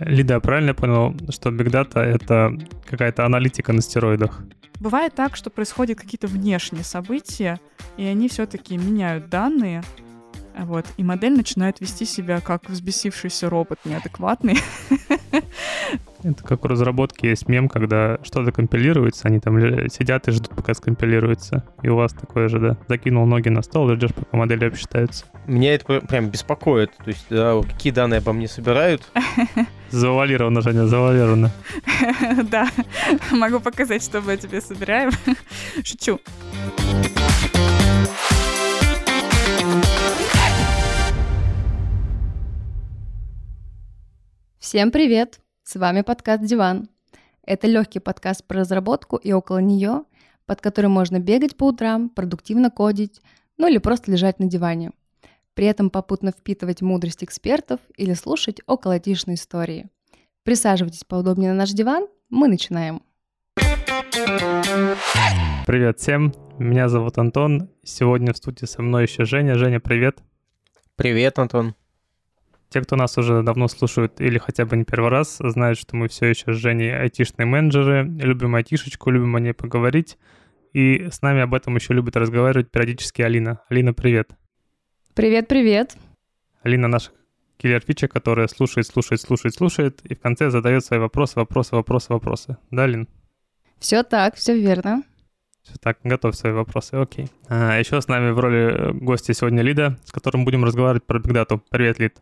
Лида, я правильно понял, что Big Data — это какая-то аналитика на стероидах? Бывает так, что происходят какие-то внешние события, и они все-таки меняют данные, вот, и модель начинает вести себя как взбесившийся робот неадекватный. Это как у разработки есть мем, когда что-то компилируется, они там сидят и ждут, пока скомпилируется. И у вас такое же, да? Закинул ноги на стол и ждешь, пока модели обсчитаются. Меня это прям беспокоит. То есть, да, какие данные обо мне собирают. Завуалировано, Женя, завуалировано. Да, могу показать, что мы тебе собираем. Шучу. Всем привет! С вами подкаст «Диван». Это легкий подкаст про разработку и около нее, под который можно бегать по утрам, продуктивно кодить, ну или просто лежать на диване. При этом попутно впитывать мудрость экспертов или слушать околотишные истории. Присаживайтесь поудобнее на наш диван, мы начинаем. Привет всем, меня зовут Антон. Сегодня в студии со мной еще Женя. Женя, привет. Привет, Антон. Те, кто нас уже давно слушают или хотя бы не первый раз, знают, что мы все еще с Женей айтишные менеджеры, любим айтишечку, любим о ней поговорить. И с нами об этом еще любит разговаривать периодически Алина. Алина, привет. Привет-привет. Алина наша киллер-фича, которая слушает, слушает, слушает, слушает, и в конце задает свои вопросы, вопросы, вопросы, вопросы. Да, Алин? Все так, все верно. Все так, готовь свои вопросы, окей. А, еще с нами в роли гостя сегодня Лида, с которым будем разговаривать про бигдату. Привет, Лид.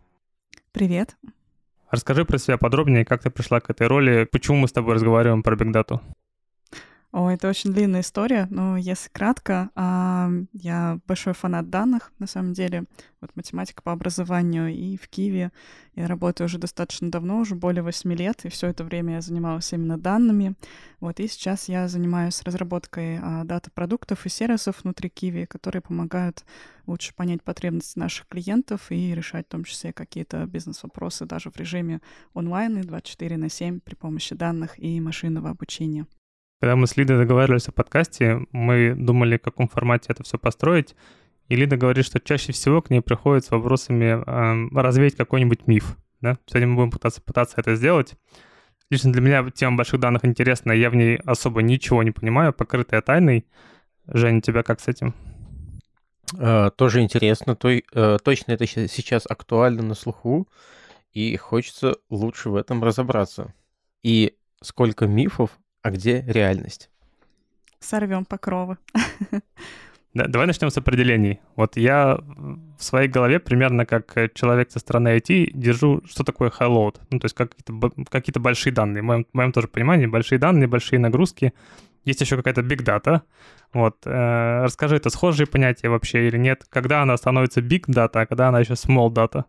Привет. Расскажи про себя подробнее, как ты пришла к этой роли, почему мы с тобой разговариваем про бигдату. О, это очень длинная история, но если кратко, а, я большой фанат данных, на самом деле. Вот математика по образованию и в Киеве я работаю уже достаточно давно, уже более 8 лет, и все это время я занималась именно данными. Вот, и сейчас я занимаюсь разработкой а, дата-продуктов и сервисов внутри Киви, которые помогают лучше понять потребности наших клиентов и решать в том числе какие-то бизнес-вопросы даже в режиме онлайн и 24 на 7 при помощи данных и машинного обучения. Когда мы с Лидой договаривались о подкасте, мы думали, в каком формате это все построить. И Лида говорит, что чаще всего к ней приходят с вопросами э, развеять какой-нибудь миф. Да? Сегодня мы будем пытаться, пытаться это сделать. Лично для меня тема больших данных интересна, я в ней особо ничего не понимаю, покрытая тайной. Женя, тебя как с этим? А, тоже интересно. А, точно это сейчас актуально на слуху, и хочется лучше в этом разобраться. И сколько мифов а где реальность? Сорвем покровы. Да, давай начнем с определений. Вот я в своей голове примерно как человек со стороны IT держу, что такое high load. Ну, то есть какие-то, какие большие данные. В моем, в моем тоже понимании большие данные, большие нагрузки. Есть еще какая-то big data. Вот. Э, расскажи, это схожие понятия вообще или нет? Когда она становится big data, а когда она еще small data?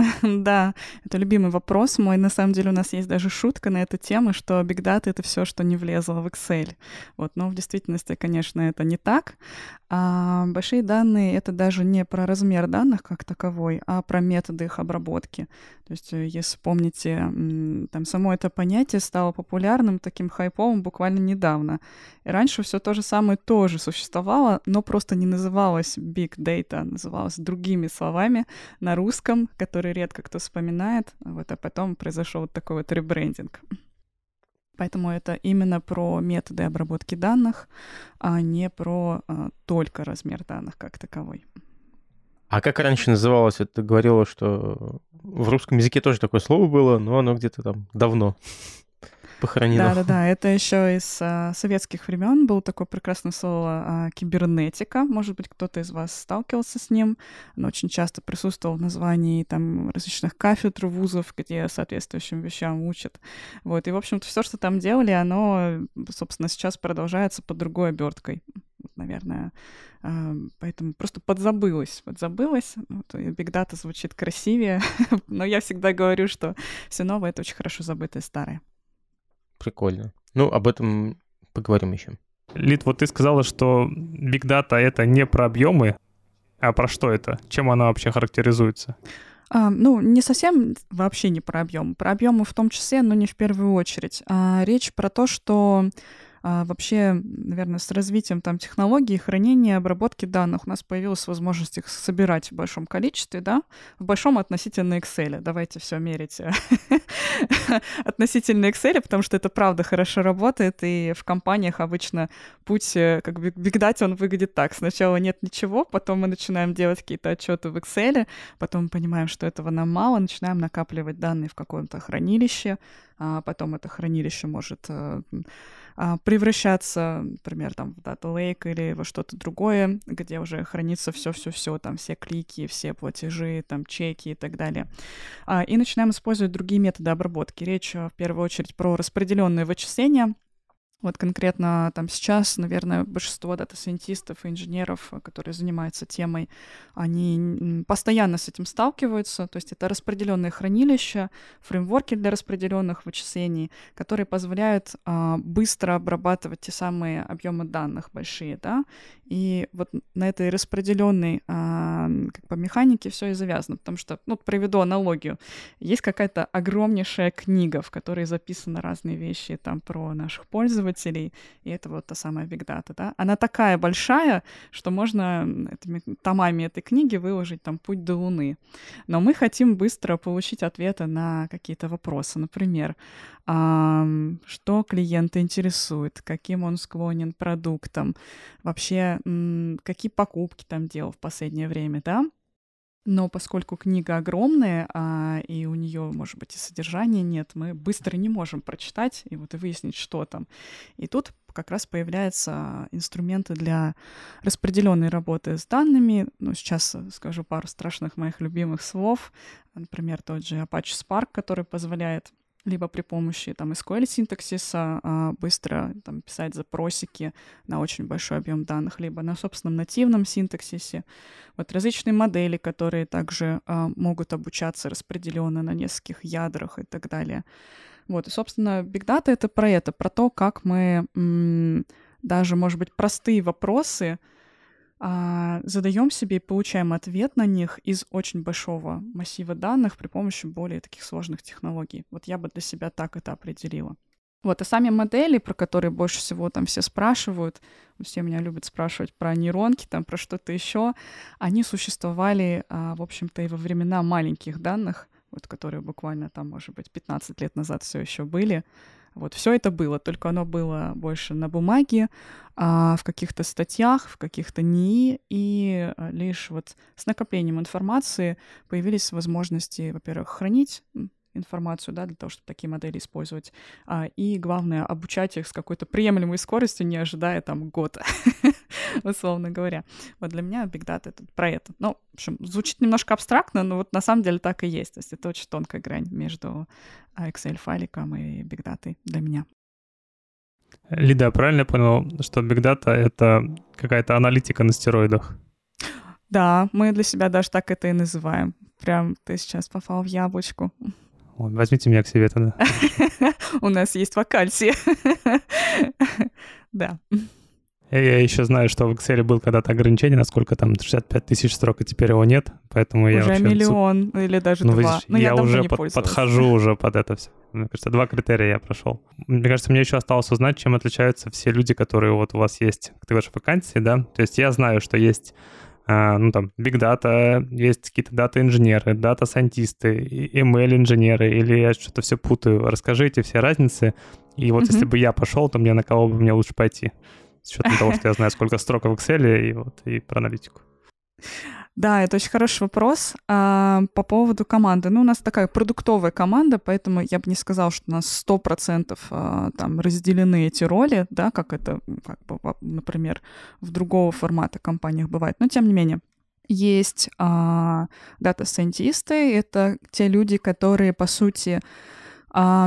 Да, это любимый вопрос мой. На самом деле у нас есть даже шутка на эту тему, что Big Data — это все, что не влезло в Excel. Вот, но в действительности, конечно, это не так. А большие данные — это даже не про размер данных как таковой, а про методы их обработки. То есть, э, если помните, там само это понятие стало популярным, таким хайповым буквально недавно. И раньше все то же самое тоже существовало, но просто не называлось Big Data, называлось другими словами на русском, который редко кто вспоминает. Вот, а потом произошел вот такой вот ребрендинг. Поэтому это именно про методы обработки данных, а не про а, только размер данных как таковой. А как раньше называлось? Это говорило, что в русском языке тоже такое слово было, но оно где-то там давно похоронено. Да-да-да, это еще из а, советских времен было такое прекрасное слово а, кибернетика. Может быть, кто-то из вас сталкивался с ним. Оно очень часто присутствовало в названии там различных кафедр вузов, где соответствующим вещам учат. Вот, и, в общем-то, все, что там делали, оно, собственно, сейчас продолжается под другой оберткой наверное, а, поэтому просто подзабылась, подзабылась. Big Data звучит красивее, но я всегда говорю, что все новое — это очень хорошо забытое старое. Прикольно. Ну, об этом поговорим еще. Лид, вот ты сказала, что Big Data — это не про объемы, а про что это? Чем она вообще характеризуется? А, ну, не совсем вообще не про объем. Про объемы в том числе, но не в первую очередь. А речь про то, что а, вообще, наверное, с развитием там технологий хранения, обработки данных у нас появилась возможность их собирать в большом количестве, да, в большом относительно Excel. Давайте все мерить относительно Excel, потому что это правда хорошо работает, и в компаниях обычно путь э, как бы Data, он выглядит так. Сначала нет ничего, потом мы начинаем делать какие-то отчеты в Excel, потом понимаем, что этого нам мало, начинаем накапливать данные в каком-то хранилище, а потом это хранилище может э, превращаться, например, там в Data Lake или во что-то другое, где уже хранится все-все-все, там все клики, все платежи, там чеки и так далее. А, и начинаем использовать другие методы обработки. Речь э, в первую очередь про распределенные вычисления, вот конкретно там сейчас, наверное, большинство дата-сайентистов и инженеров, которые занимаются темой, они постоянно с этим сталкиваются. То есть это распределенные хранилища, фреймворки для распределенных вычислений, которые позволяют а, быстро обрабатывать те самые объемы данных большие, да. И вот на этой распределенной а, как бы механике все и завязано, потому что, ну, приведу аналогию. Есть какая-то огромнейшая книга, в которой записаны разные вещи там про наших пользователей, и это вот та самая Big Data, да, она такая большая, что можно этими томами этой книги выложить там «Путь до Луны». Но мы хотим быстро получить ответы на какие-то вопросы, например, а, что клиента интересует, каким он склонен продуктам, вообще какие покупки там делал в последнее время, да, но поскольку книга огромная, а, и у нее, может быть, и содержания нет, мы быстро не можем прочитать и вот и выяснить, что там. И тут как раз появляются инструменты для распределенной работы с данными. Ну, сейчас скажу пару страшных моих любимых слов. Например, тот же Apache Spark, который позволяет либо при помощи там SQL синтаксиса а, быстро там, писать запросики на очень большой объем данных, либо на собственном нативном синтаксисе. Вот различные модели, которые также а, могут обучаться распределенно на нескольких ядрах и так далее. Вот, и, собственно, Big Data — это про это, про то, как мы даже, может быть, простые вопросы — а, задаем себе и получаем ответ на них из очень большого массива данных при помощи более таких сложных технологий. Вот я бы для себя так это определила. Вот, и сами модели, про которые больше всего там все спрашивают, все меня любят спрашивать про нейронки, там про что-то еще, они существовали, а, в общем-то, и во времена маленьких данных, вот, которые буквально там, может быть, 15 лет назад все еще были. Вот все это было, только оно было больше на бумаге, а в каких-то статьях, в каких-то НИИ, и а, лишь вот с накоплением информации появились возможности, во-первых, хранить информацию, да, для того, чтобы такие модели использовать. А, и главное, обучать их с какой-то приемлемой скоростью, не ожидая там года, условно говоря. Вот для меня Big Data — это про это. Ну, в общем, звучит немножко абстрактно, но вот на самом деле так и есть. То есть это очень тонкая грань между а, Excel-файликом и Big Data для меня. Лида, я правильно понял, что Big Data — это какая-то аналитика на стероидах? Да, мы для себя даже так это и называем. Прям ты сейчас попал в яблочку. Вот, возьмите меня к себе тогда. У нас есть вакансии. Да. Я еще знаю, что в Excel был когда-то ограничение, насколько там 65 тысяч строк, а теперь его нет, поэтому уже я вообще... миллион или даже ну, два. Но я, я уже под, подхожу уже под это все. Мне кажется, два критерия я прошел. Мне кажется, мне еще осталось узнать, чем отличаются все люди, которые вот у вас есть, ты говоришь, вакансии, да? То есть я знаю, что есть ну, там, big data, есть какие-то дата-инженеры, дата-сайентисты, ML-инженеры, или я что-то все путаю. Расскажите все разницы, и вот mm-hmm. если бы я пошел, то мне на кого бы мне лучше пойти? С учетом того, что я знаю, сколько строк в Excel и, вот, и про аналитику. Да, это очень хороший вопрос. А, по поводу команды. Ну, у нас такая продуктовая команда, поэтому я бы не сказала, что у нас 100% а, там разделены эти роли, да, как это, как бы, например, в другого формата компаниях бывает. Но, тем не менее, есть а, дата-сайентисты, это те люди, которые, по сути,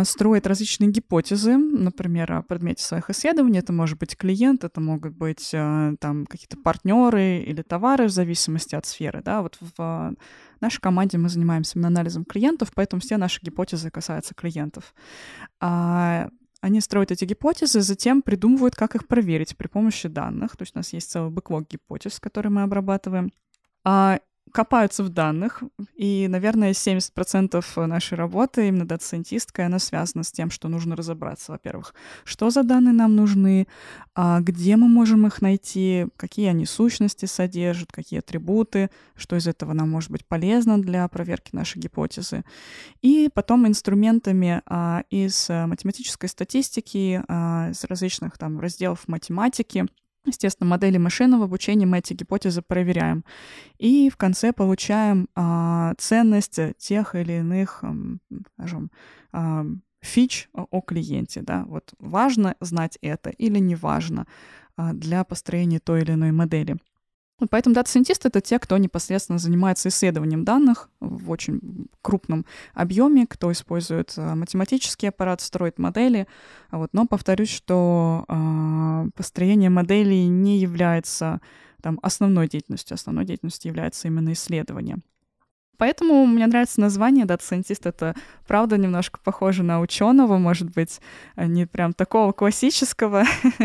строит различные гипотезы, например, о предмете своих исследований. Это может быть клиент, это могут быть а, там какие-то партнеры или товары в зависимости от сферы. Да? Вот в нашей команде мы занимаемся анализом клиентов, поэтому все наши гипотезы касаются клиентов. А, они строят эти гипотезы, затем придумывают, как их проверить при помощи данных. То есть у нас есть целый бэклог гипотез, которые мы обрабатываем. Копаются в данных, и, наверное, 70% нашей работы, именно дата-сайентистская, она связана с тем, что нужно разобраться, во-первых, что за данные нам нужны, а где мы можем их найти, какие они сущности содержат, какие атрибуты, что из этого нам может быть полезно для проверки нашей гипотезы. И потом инструментами а, из математической статистики, а, из различных там разделов математики — Естественно, модели машинного обучения мы эти гипотезы проверяем. И в конце получаем а, ценность тех или иных, скажем, а, фич о клиенте. Да? Вот важно знать это или не важно а, для построения той или иной модели. Вот поэтому дата-сайентисты — это те, кто непосредственно занимается исследованием данных в очень крупном объеме, кто использует э, математический аппарат, строит модели. Вот. Но повторюсь, что э, построение моделей не является там, основной деятельностью. Основной деятельностью является именно исследование. Поэтому мне нравится название Scientist. Это, правда, немножко похоже на ученого, может быть, э, не прям такого классического,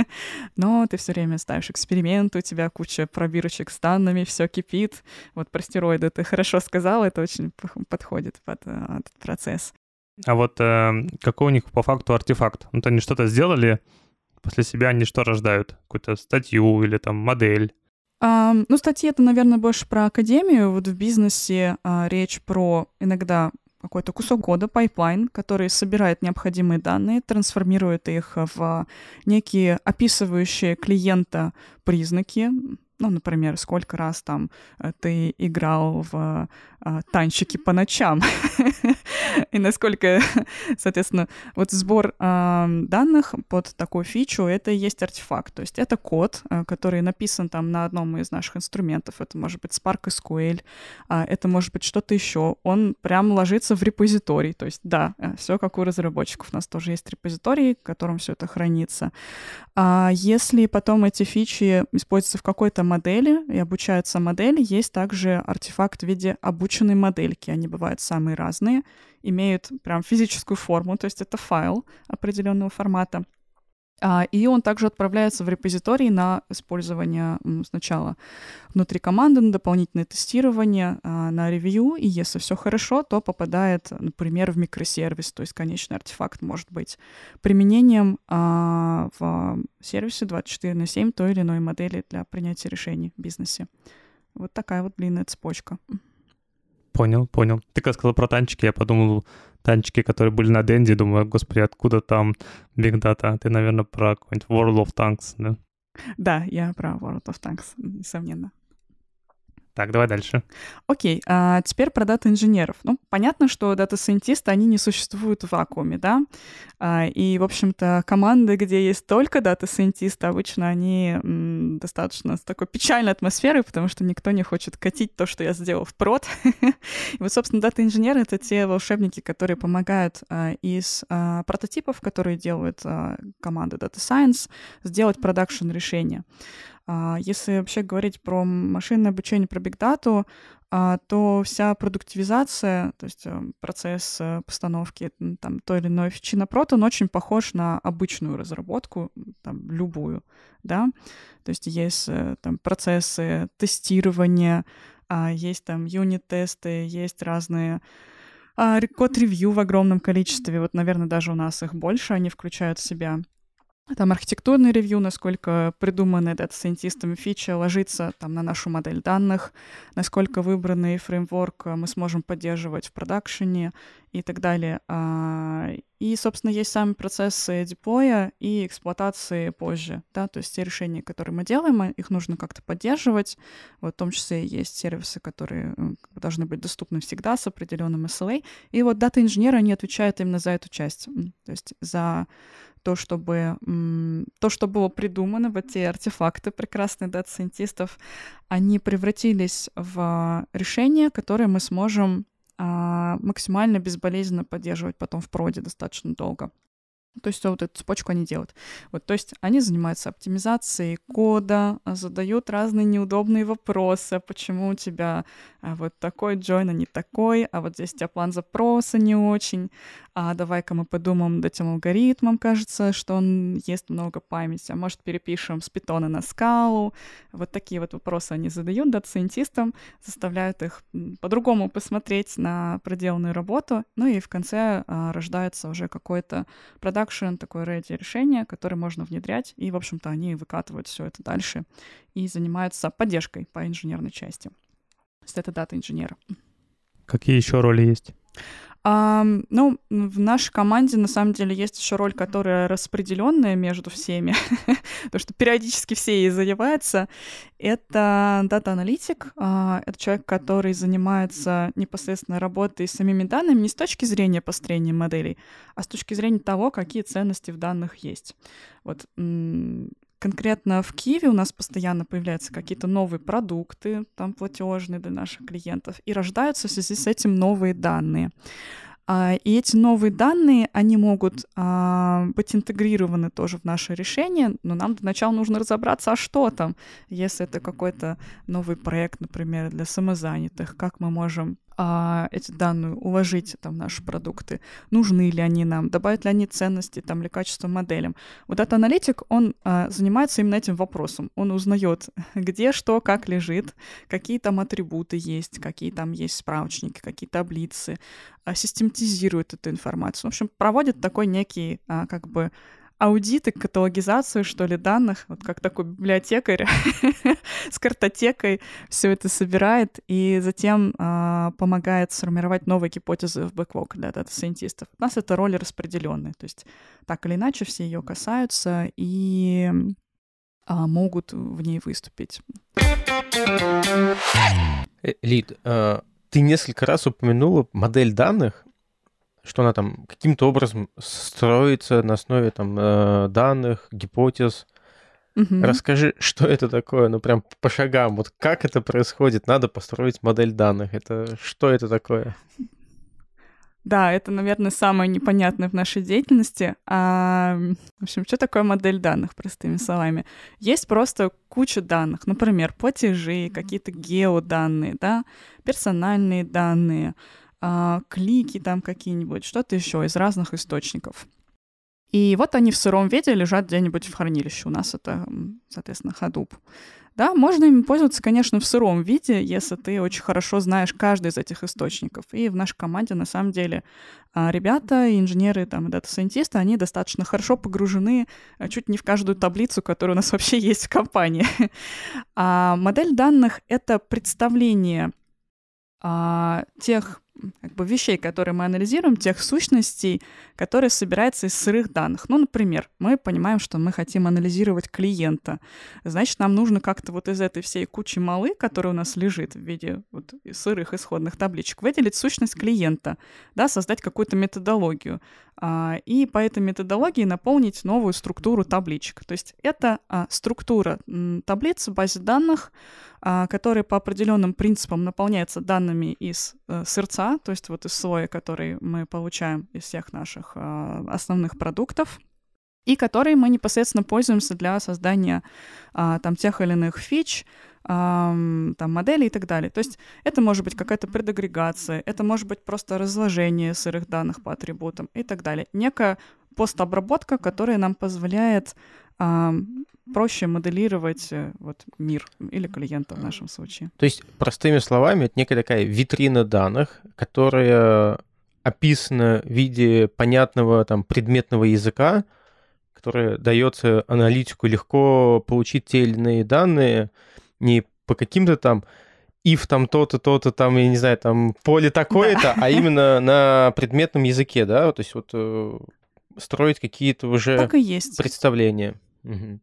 но ты все время ставишь эксперименты, у тебя куча пробирочек с данными, все кипит. Вот про стероиды ты хорошо сказал, это очень подходит под э, этот процесс. А вот э, какой у них по факту артефакт? Вот они что-то сделали, после себя они что рождают? Какую-то статью или там модель? А, ну, статьи это, наверное, больше про академию. Вот в бизнесе а, речь про иногда какой-то кусок кода, pipeline, который собирает необходимые данные, трансформирует их в некие описывающие клиента признаки, ну, например, сколько раз там э, ты играл в а, танчики по ночам, и насколько, соответственно, вот сбор а, данных под такую фичу — это и есть артефакт, то есть это код, а, который написан там на одном из наших инструментов, это может быть Spark SQL, а, это может быть что-то еще, он прям ложится в репозиторий, то есть да, э, все как у разработчиков, у нас тоже есть репозиторий, в котором все это хранится. А если потом эти фичи используются в какой-то модели и обучаются модели, есть также артефакт в виде обученной модельки. Они бывают самые разные, имеют прям физическую форму, то есть это файл определенного формата. А, и он также отправляется в репозиторий на использование сначала внутри команды, на дополнительное тестирование, а, на ревью, и если все хорошо, то попадает, например, в микросервис, то есть конечный артефакт может быть применением а, в сервисе 24 на 7 той или иной модели для принятия решений в бизнесе. Вот такая вот длинная цепочка. Понял, понял. Ты когда сказал про танчики, я подумал, танчики, которые были на Денди, думаю, господи, откуда там Big Data? Ты, наверное, про какой-нибудь World of Tanks, да? Да, я про World of Tanks, несомненно. Так, давай дальше. Окей, а теперь про дата-инженеров. Ну, понятно, что дата-сайентисты, они не существуют в вакууме, да? А, и, в общем-то, команды, где есть только дата-сайентисты, обычно они м, достаточно с такой печальной атмосферой, потому что никто не хочет катить то, что я сделал в prod. И вот, собственно, дата-инженеры — это те волшебники, которые помогают а, из а, прототипов, которые делают команды Data Science, сделать продакшн-решения. А, если вообще говорить про машинное обучение, про бигдату, то вся продуктивизация, то есть э, процесс э, постановки там, той или иной фичи на прот, очень похож на обычную разработку, там, любую, да, то есть есть э, там процессы тестирования, а, есть там юнит-тесты, есть разные а, код-ревью в огромном количестве, вот, наверное, даже у нас их больше, они включают в себя там архитектурный ревью, насколько придуманная дата-сайентистами фича ложится там на нашу модель данных, насколько выбранный фреймворк мы сможем поддерживать в продакшене и так далее. А, и, собственно, есть сами процессы деплоя и эксплуатации позже, да, то есть те решения, которые мы делаем, их нужно как-то поддерживать, вот в том числе есть сервисы, которые должны быть доступны всегда с определенным SLA, и вот дата-инженеры, они отвечают именно за эту часть, то есть за то, чтобы то, что было придумано, вот эти артефакты прекрасных дата-сайентистов, они превратились в решения, которые мы сможем а, максимально безболезненно поддерживать потом в проде достаточно долго. То есть вот эту цепочку они делают. Вот, то есть они занимаются оптимизацией кода, задают разные неудобные вопросы, а почему у тебя а, вот такой join, а не такой, а вот здесь у тебя план запроса не очень, а давай-ка мы подумаем над этим алгоритмом, кажется, что он ест много памяти, а может перепишем с питона на скалу. Вот такие вот вопросы они задают дата-сайентистам, заставляют их по-другому посмотреть на проделанную работу, ну и в конце а, рождается уже какой-то production, такое ready решение, которое можно внедрять, и, в общем-то, они выкатывают все это дальше и занимаются поддержкой по инженерной части. То есть это дата инженера. Какие еще роли есть? А, ну, в нашей команде на самом деле есть еще роль, которая распределенная между всеми, то что периодически все ей занимаются. Это дата-аналитик, а, это человек, который занимается непосредственно работой с самими данными не с точки зрения построения моделей, а с точки зрения того, какие ценности в данных есть. Вот конкретно в Киеве у нас постоянно появляются какие-то новые продукты, там платежные для наших клиентов, и рождаются в связи с этим новые данные. А, и эти новые данные, они могут а, быть интегрированы тоже в наше решение, но нам для начала нужно разобраться, а что там, если это какой-то новый проект, например, для самозанятых, как мы можем а, эти данные уложить там, наши продукты, нужны ли они нам, добавят ли они ценности там, или качество моделям. Вот этот аналитик, он а, занимается именно этим вопросом. Он узнает, где что, как лежит, какие там атрибуты есть, какие там есть справочники, какие таблицы, а, систематизирует эту информацию. В общем, проводит такой некий а, как бы аудит и каталогизацию, что ли, данных, вот как такой библиотекарь с картотекой все это собирает и затем э, помогает сформировать новые гипотезы в backlog для дата-сайентистов. У нас это роли распределенные, то есть так или иначе все ее касаются и э, могут в ней выступить. Э, Лид, э, ты несколько раз упомянула модель данных, что она там каким-то образом строится на основе там э, данных, гипотез. Угу. Расскажи, что это такое, ну прям по шагам, вот как это происходит, надо построить модель данных, это что это такое? Да, это, наверное, самое непонятное в нашей деятельности. А, в общем, что такое модель данных, простыми словами? Есть просто куча данных, например, платежи, какие-то геоданные, да, персональные данные, клики там какие-нибудь, что-то еще из разных источников. И вот они в сыром виде лежат где-нибудь в хранилище. У нас это, соответственно, Hadoop. Да, можно ими пользоваться, конечно, в сыром виде, если ты очень хорошо знаешь каждый из этих источников. И в нашей команде, на самом деле, а, ребята, инженеры там, дата-сайентисты, они достаточно хорошо погружены а, чуть не в каждую таблицу, которая у нас вообще есть в компании. А модель данных — это представление а, тех как бы, вещей, которые мы анализируем, тех сущностей, которые собираются из сырых данных. Ну, например, мы понимаем, что мы хотим анализировать клиента. Значит, нам нужно как-то вот из этой всей кучи малы, которая у нас лежит в виде вот сырых исходных табличек, выделить сущность клиента, да, создать какую-то методологию. А, и по этой методологии наполнить новую структуру табличек. То есть это а, структура таблиц в базе данных, а, которые по определенным принципам наполняются данными из э, сырца, то есть вот из слоя, который мы получаем из всех наших основных продуктов и которые мы непосредственно пользуемся для создания там тех или иных фич, там моделей и так далее. То есть это может быть какая-то предагрегация, это может быть просто разложение сырых данных по атрибутам и так далее. Некая постобработка, которая нам позволяет проще моделировать э, вот мир или клиента в нашем случае. То есть, простыми словами, это некая такая витрина данных, которая описана в виде понятного там предметного языка, которая дается аналитику легко получить те или иные данные не по каким-то там if там то-то, то-то, там, я не знаю, там поле такое-то, да. а именно на предметном языке, да, то есть вот э, строить какие-то уже так и есть. представления. Угу.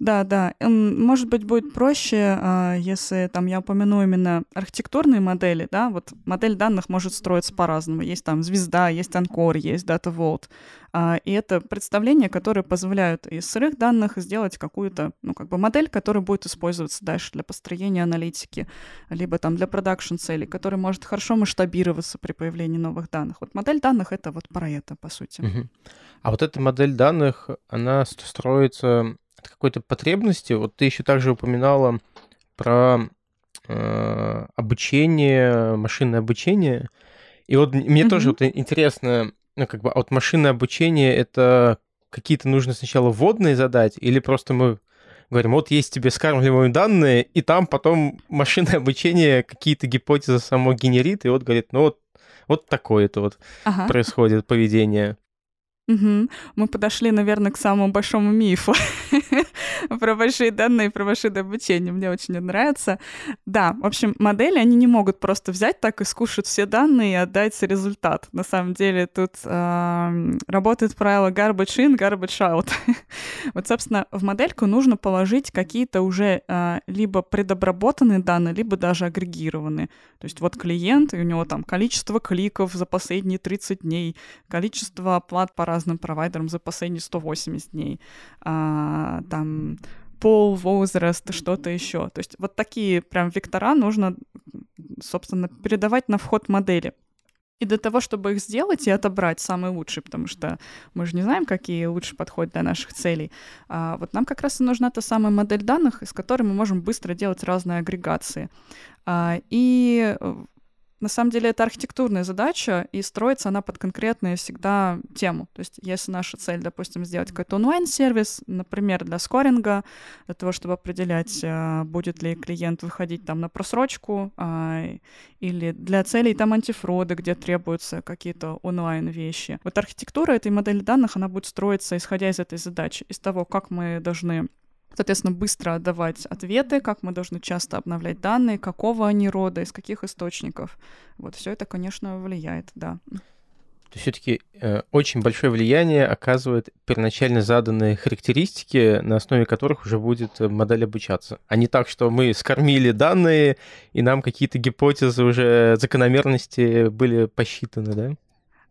Да, да. Может быть, будет проще, а, если там я упомяну именно архитектурные модели, да, вот модель данных может строиться по-разному. Есть там звезда, есть анкор, есть Data Vault. А, и это представления, которые позволяют из сырых данных сделать какую-то, ну, как бы модель, которая будет использоваться дальше для построения аналитики, либо там для продакшн целей, которая может хорошо масштабироваться при появлении новых данных. Вот модель данных — это вот про это, по сути. Угу. А вот эта модель данных, она строится от какой-то потребности. Вот ты еще также упоминала про э, обучение, машинное обучение. И вот мне mm-hmm. тоже вот интересно, ну, как бы, а вот машинное обучение это какие-то нужно сначала вводные задать, или просто мы говорим, вот есть тебе скармливаемые данные, и там потом машинное обучение какие-то гипотезы само генерит, и вот говорит, ну вот, вот такое-то вот ага. происходит поведение. Угу. Мы подошли, наверное, к самому большому мифу про большие данные, про машинное обучение. Мне очень нравится. Да, в общем, модели, они не могут просто взять так и скушать все данные и отдать результат. На самом деле тут э, работает правило garbage in, garbage out. вот, собственно, в модельку нужно положить какие-то уже э, либо предобработанные данные, либо даже агрегированные. То есть вот клиент, и у него там количество кликов за последние 30 дней, количество оплат по разным провайдерам за последние 180 дней, а, там пол, возраст, что-то еще. То есть вот такие прям вектора нужно, собственно, передавать на вход модели. И для того, чтобы их сделать и отобрать самые лучшие, потому что мы же не знаем, какие лучше подходят для наших целей, а вот нам как раз и нужна та самая модель данных, из которой мы можем быстро делать разные агрегации. А, и э, на самом деле это архитектурная задача, и строится она под конкретную всегда тему. То есть если наша цель, допустим, сделать какой-то онлайн-сервис, например, для скоринга, для того, чтобы определять, а, будет ли клиент выходить там на просрочку, а, или для целей там антифрода, где требуются какие-то онлайн-вещи. Вот архитектура этой модели данных, она будет строиться, исходя из этой задачи, из того, как мы должны соответственно, быстро отдавать ответы, как мы должны часто обновлять данные, какого они рода, из каких источников. Вот все это, конечно, влияет, да. То все-таки э, очень большое влияние оказывает первоначально заданные характеристики, на основе которых уже будет э, модель обучаться. А не так, что мы скормили данные, и нам какие-то гипотезы уже закономерности были посчитаны, да?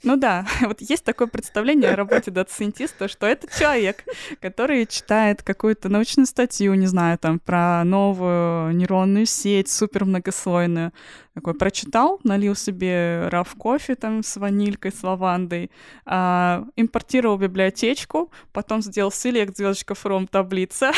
Ну да, вот есть такое представление о работе дата-сайентиста, что это человек, который читает какую-то научную статью, не знаю, там, про новую нейронную сеть, супер многослойную, такой прочитал, налил себе раф кофе там с ванилькой, с лавандой, а, импортировал библиотечку, потом сделал select звездочка from таблица,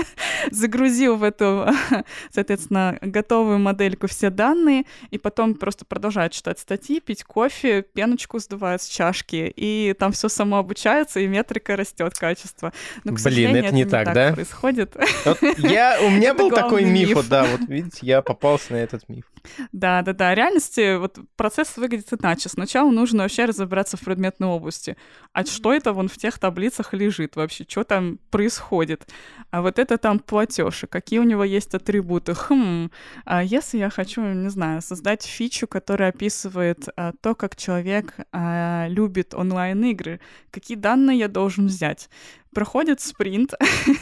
загрузил в эту, соответственно, готовую модельку все данные, и потом просто продолжает читать статьи, пить кофе, пеночку сдувает с чашки, и там все само обучается, и метрика растет, качество. Но, к Блин, это, это не так, так да? происходит. Вот я, у меня был такой миф, миф, да, вот видите, я попался на этот миф. Да, да, да. В реальности вот процесс выглядит иначе. Сначала нужно вообще разобраться в предметной области. А что это вон в тех таблицах лежит вообще? Что там происходит? А вот это там платеж, и какие у него есть атрибуты? Хм, а если я хочу, не знаю, создать фичу, которая описывает а, то, как человек а, любит онлайн-игры, какие данные я должен взять? Проходит спринт,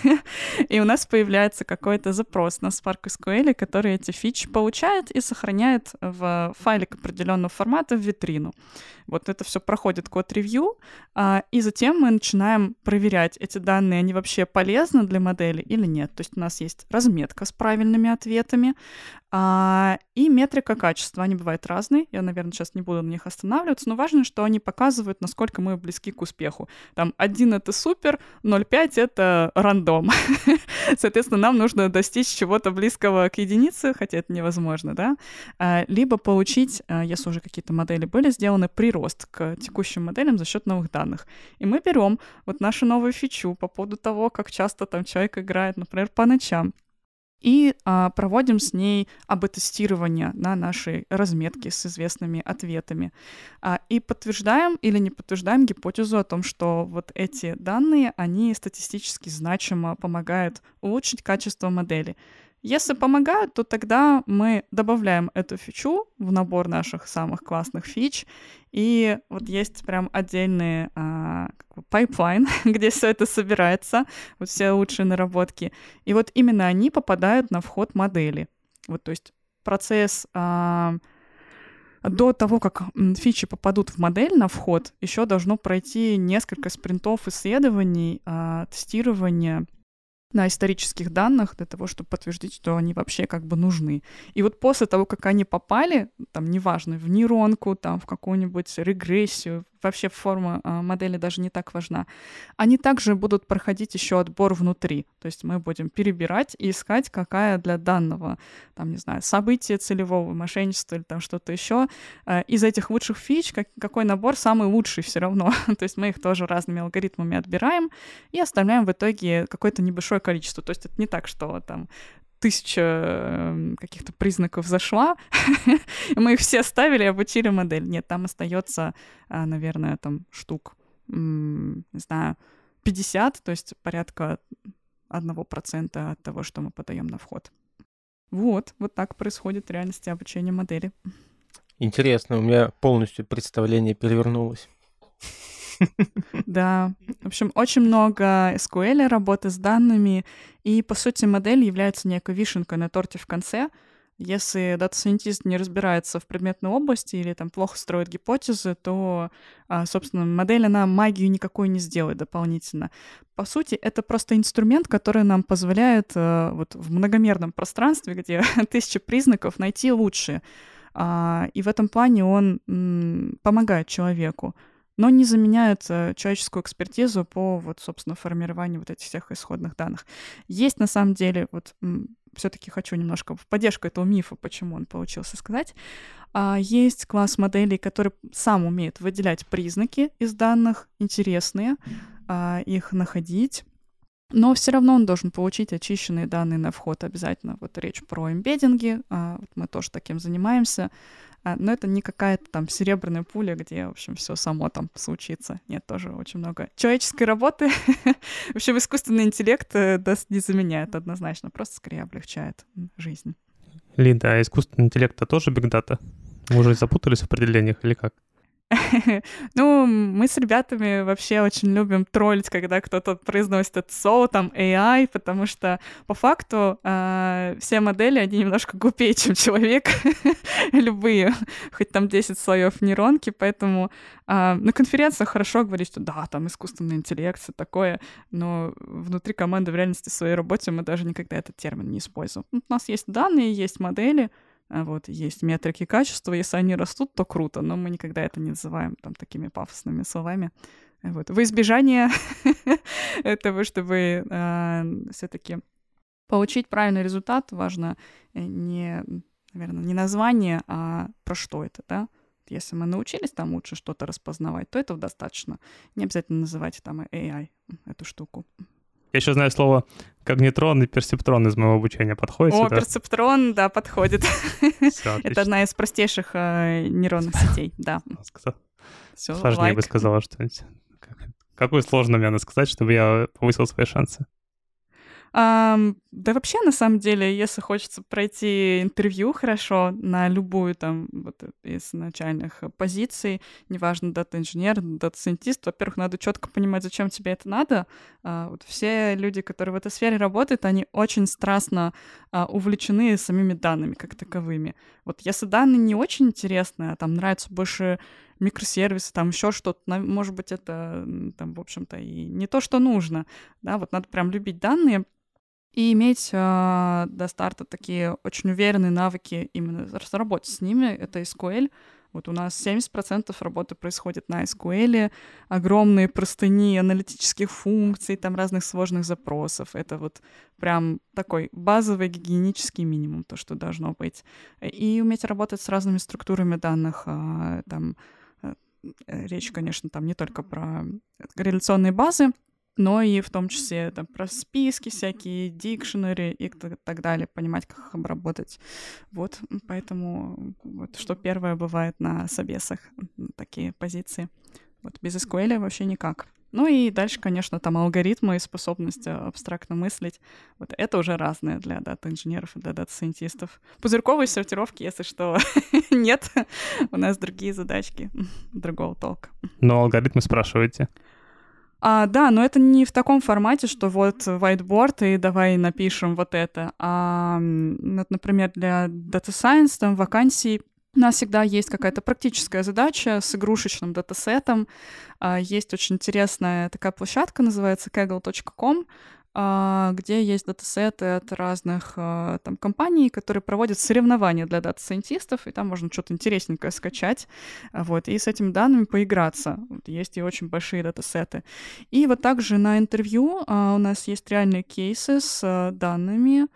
и у нас появляется какой-то запрос на Spark SQL, который эти фичи получает и сохраняет в файлик определенного формата в витрину. Вот это все проходит код-ревью, а, и затем мы начинаем проверять, эти данные, они вообще полезны для модели или нет. То есть у нас есть разметка с правильными ответами, а, и метрика качества. Они бывают разные. Я, наверное, сейчас не буду на них останавливаться, но важно, что они показывают, насколько мы близки к успеху. Там 1 — это супер, 0,5 — это рандом. Соответственно, нам нужно достичь чего-то близкого к единице, хотя это невозможно, да? А, либо получить, а, если уже какие-то модели были сделаны, прирост к текущим моделям за счет новых данных. И мы берем вот нашу новую фичу по поводу того, как часто там человек играет, например, по ночам и а, проводим с ней АБ-тестирование на нашей разметке с известными ответами. А, и подтверждаем или не подтверждаем гипотезу о том, что вот эти данные, они статистически значимо помогают улучшить качество модели. Если помогают, то тогда мы добавляем эту фичу в набор наших самых классных фич, и вот есть прям отдельный а, pipeline, где все это собирается, вот все лучшие наработки, и вот именно они попадают на вход модели. Вот, то есть процесс а, до того, как фичи попадут в модель на вход, еще должно пройти несколько спринтов исследований, а, тестирования, на исторических данных для того, чтобы подтвердить, что они вообще как бы нужны. И вот после того, как они попали, там, неважно, в нейронку, там, в какую-нибудь регрессию, вообще форма а, модели даже не так важна. Они также будут проходить еще отбор внутри. То есть мы будем перебирать и искать, какая для данного, там, не знаю, события целевого мошенничества или там что-то еще, а, из этих лучших фич, как, какой набор самый лучший все равно. То есть мы их тоже разными алгоритмами отбираем и оставляем в итоге какое-то небольшое количество. То есть это не так, что там тысяча эм, каких-то признаков зашла, мы их все ставили обучили модель. Нет, там остается, а, наверное, там штук, не знаю, 50, то есть порядка одного процента от того, что мы подаем на вход. Вот, вот так происходит в реальности обучение модели. Интересно, у меня полностью представление перевернулось. Да, в общем, очень много SQL, работы с данными, и, по сути, модель является некой вишенкой на торте в конце. Если дата-сайентист не разбирается в предметной области или там плохо строит гипотезы, то, а, собственно, модель, она магию никакой не сделает дополнительно. По сути, это просто инструмент, который нам позволяет э, вот в многомерном пространстве, где тысячи признаков, найти лучшие. А, и в этом плане он помогает человеку но не заменяют э, человеческую экспертизу по, вот, собственно, формированию вот этих всех исходных данных. Есть, на самом деле, вот все-таки хочу немножко в поддержку этого мифа, почему он получился сказать. А, есть класс моделей, который сам умеет выделять признаки из данных, интересные, а, их находить, но все равно он должен получить очищенные данные на вход обязательно. Вот речь про эмбеддинги, а, мы тоже таким занимаемся. А, но это не какая-то там серебряная пуля, где, в общем, все само там случится. Нет, тоже очень много человеческой работы. в общем, искусственный интеллект э, не заменяет однозначно, просто скорее облегчает жизнь. Лида, а искусственный интеллект это тоже бигдата? Мы уже запутались в определениях или как? Ну, мы с ребятами вообще очень любим троллить, когда кто-то произносит это слово, там, AI, потому что по факту э, все модели, они немножко глупее, чем человек, любые, хоть там 10 слоев нейронки, поэтому э, на конференциях хорошо говорить, что да, там искусственный интеллект, все такое, но внутри команды в реальности своей работе мы даже никогда этот термин не используем. У нас есть данные, есть модели, а вот есть метрики качества, если они растут, то круто, но мы никогда это не называем там такими пафосными словами. Вот. В избежание того, чтобы а, все-таки получить правильный результат, важно э, не, наверное, не название, а про что это, да? Если мы научились там лучше что-то распознавать, то этого достаточно. Не обязательно называть там AI эту штуку. Я еще знаю слово когнитрон и персептрон из моего обучения. Подходит О, сюда? персептрон, да, подходит. Все, Это одна из простейших э, нейронных сетей, да. Все, Сложнее бы сказала что-нибудь. Какую сложно мне надо сказать, чтобы я повысил свои шансы? Эм, да вообще, на самом деле, если хочется пройти интервью хорошо на любую там вот из начальных позиций, неважно, дата-инженер, дата-сайентист, во-первых, надо четко понимать, зачем тебе это надо. Uh, вот все люди, которые в этой сфере работают, они очень страстно uh, увлечены самими данными как таковыми. Вот если данные не очень интересные, а там нравится больше микросервисы, там еще что-то, может быть, это там, в общем-то, и не то, что нужно, да, вот надо прям любить данные, и иметь э, до старта такие очень уверенные навыки именно в работе с ними. Это SQL. Вот у нас 70% работы происходит на SQL, огромные простыни аналитических функций, там разных сложных запросов. Это вот прям такой базовый гигиенический минимум, то, что должно быть. И уметь работать с разными структурами данных, а, там э, речь, конечно, там не только про корреляционные базы, но и в том числе там, про списки всякие, дикшенери и так далее, понимать, как их обработать. Вот, поэтому вот что первое бывает на собесах, такие позиции. Вот без SQL вообще никак. Ну и дальше, конечно, там алгоритмы и способность э, абстрактно мыслить. Вот это уже разное для дата-инженеров и для дата-сайентистов. Пузырьковой сортировки, если что, нет. У нас другие задачки другого толка. Но алгоритмы спрашиваете? А, да, но это не в таком формате, что вот whiteboard и давай напишем вот это. А, вот, например, для Data Science там вакансий у нас всегда есть какая-то практическая задача с игрушечным датасетом. А, есть очень интересная такая площадка, называется kaggle.com, где есть датасеты от разных а, там компаний, которые проводят соревнования для дата-сайентистов, и там можно что-то интересненькое скачать, вот, и с этими данными поиграться. Есть и очень большие датасеты. И вот также на интервью у нас есть реальные кейсы с данными,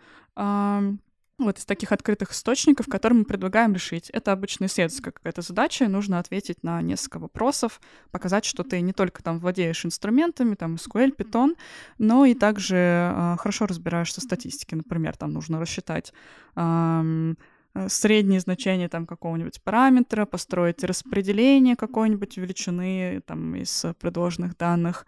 вот из таких открытых источников, которые мы предлагаем решить. Это обычно исследовательская какая-то задача, нужно ответить на несколько вопросов, показать, что ты не только там владеешь инструментами, там SQL, Python, но и также э, хорошо разбираешься в статистике. Например, там нужно рассчитать э, среднее значение там какого-нибудь параметра, построить распределение какой-нибудь величины там из предложенных данных,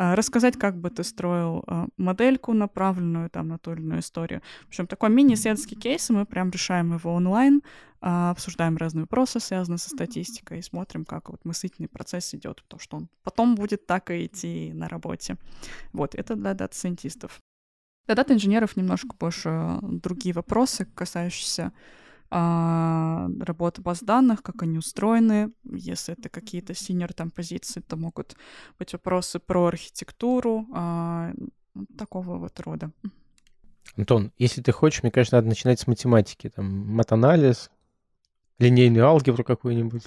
а, рассказать, как бы ты строил а, модельку, направленную там на ту или иную историю. В общем, такой мини-исследовательский кейс, и мы прям решаем его онлайн, а, обсуждаем разные вопросы, связанные со статистикой, и смотрим, как вот мыслительный процесс идет, потому что он потом будет так и идти на работе. Вот, это для дата-сайентистов. Для дата-инженеров немножко больше другие вопросы, касающиеся а, работа баз данных, как они устроены. Если это какие-то senior там позиции, то могут быть вопросы про архитектуру, а, такого вот рода. Антон, если ты хочешь, мне кажется, надо начинать с математики. Там матанализ, линейную алгебру какую-нибудь.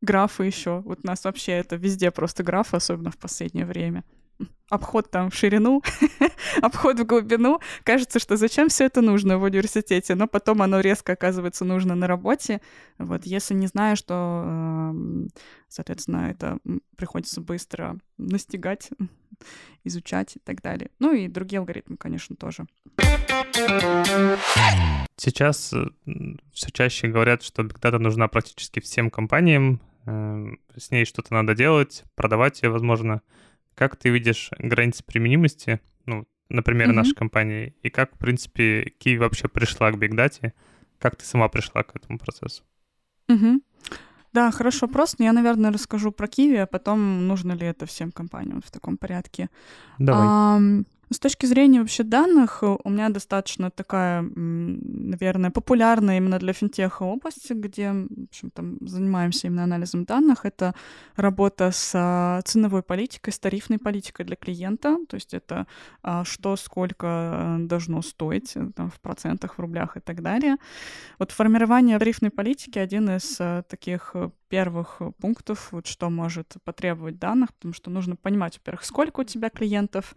Графы еще. Вот у нас вообще это везде просто графы, особенно в последнее время обход там в ширину, обход в глубину. Кажется, что зачем все это нужно в университете, но потом оно резко оказывается нужно на работе. Вот, если не знаешь, то, эм, соответственно, это приходится быстро настигать, изучать и так далее. Ну и другие алгоритмы, конечно, тоже. Сейчас э, все чаще говорят, что Data нужна практически всем компаниям, эм, с ней что-то надо делать, продавать ее, возможно. Как ты видишь границы применимости, ну, например, mm-hmm. нашей компании, и как, в принципе, Киев вообще пришла к бигдате? Как ты сама пришла к этому процессу? Mm-hmm. Да, хороший вопрос. Я, наверное, расскажу про Киви, а потом нужно ли это всем компаниям в таком порядке. Давай. А, с точки зрения вообще данных, э, у меня достаточно такая, наверное, популярная именно для финтеха область, где, в общем, там занимаемся именно анализом данных. Это работа с а, ценовой политикой, с тарифной политикой для клиента. То есть это а, что, сколько э, должно стоить э, там, в процентах, в рублях и так далее. Вот формирование тарифной политики один из таких первых пунктов, вот что может потребовать данных, потому что нужно понимать, во-первых, сколько у тебя клиентов,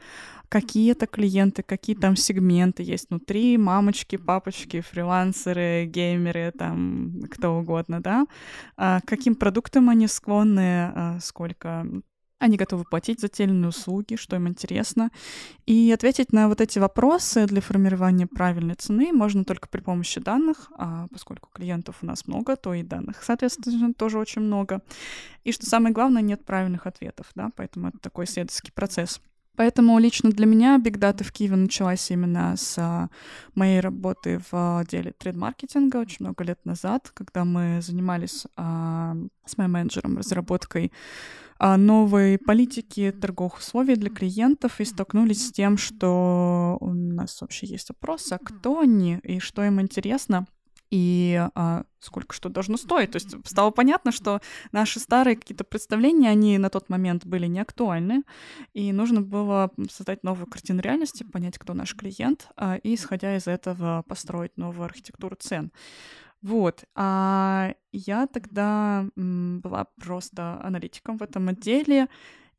какие это клиенты, какие там сегменты есть внутри, мамочки, папочки, фрилансеры, геймеры, там, кто угодно, да, а, каким продуктам они склонны, а, сколько они готовы платить за те услуги, что им интересно. И ответить на вот эти вопросы для формирования правильной цены можно только при помощи данных, а поскольку клиентов у нас много, то и данных, соответственно, тоже очень много. И что самое главное, нет правильных ответов, да, поэтому это такой исследовательский процесс. Поэтому лично для меня Big Data в Киеве началась именно с а, моей работы в отделе трейд-маркетинга очень много лет назад, когда мы занимались а, с моим менеджером разработкой новой политики торговых условий для клиентов и столкнулись с тем, что у нас вообще есть вопрос, а кто они и что им интересно и а, сколько что должно стоить. То есть стало понятно, что наши старые какие-то представления, они на тот момент были не актуальны, и нужно было создать новую картину реальности, понять, кто наш клиент, а, и, исходя из этого, построить новую архитектуру цен. Вот. А я тогда была просто аналитиком в этом отделе,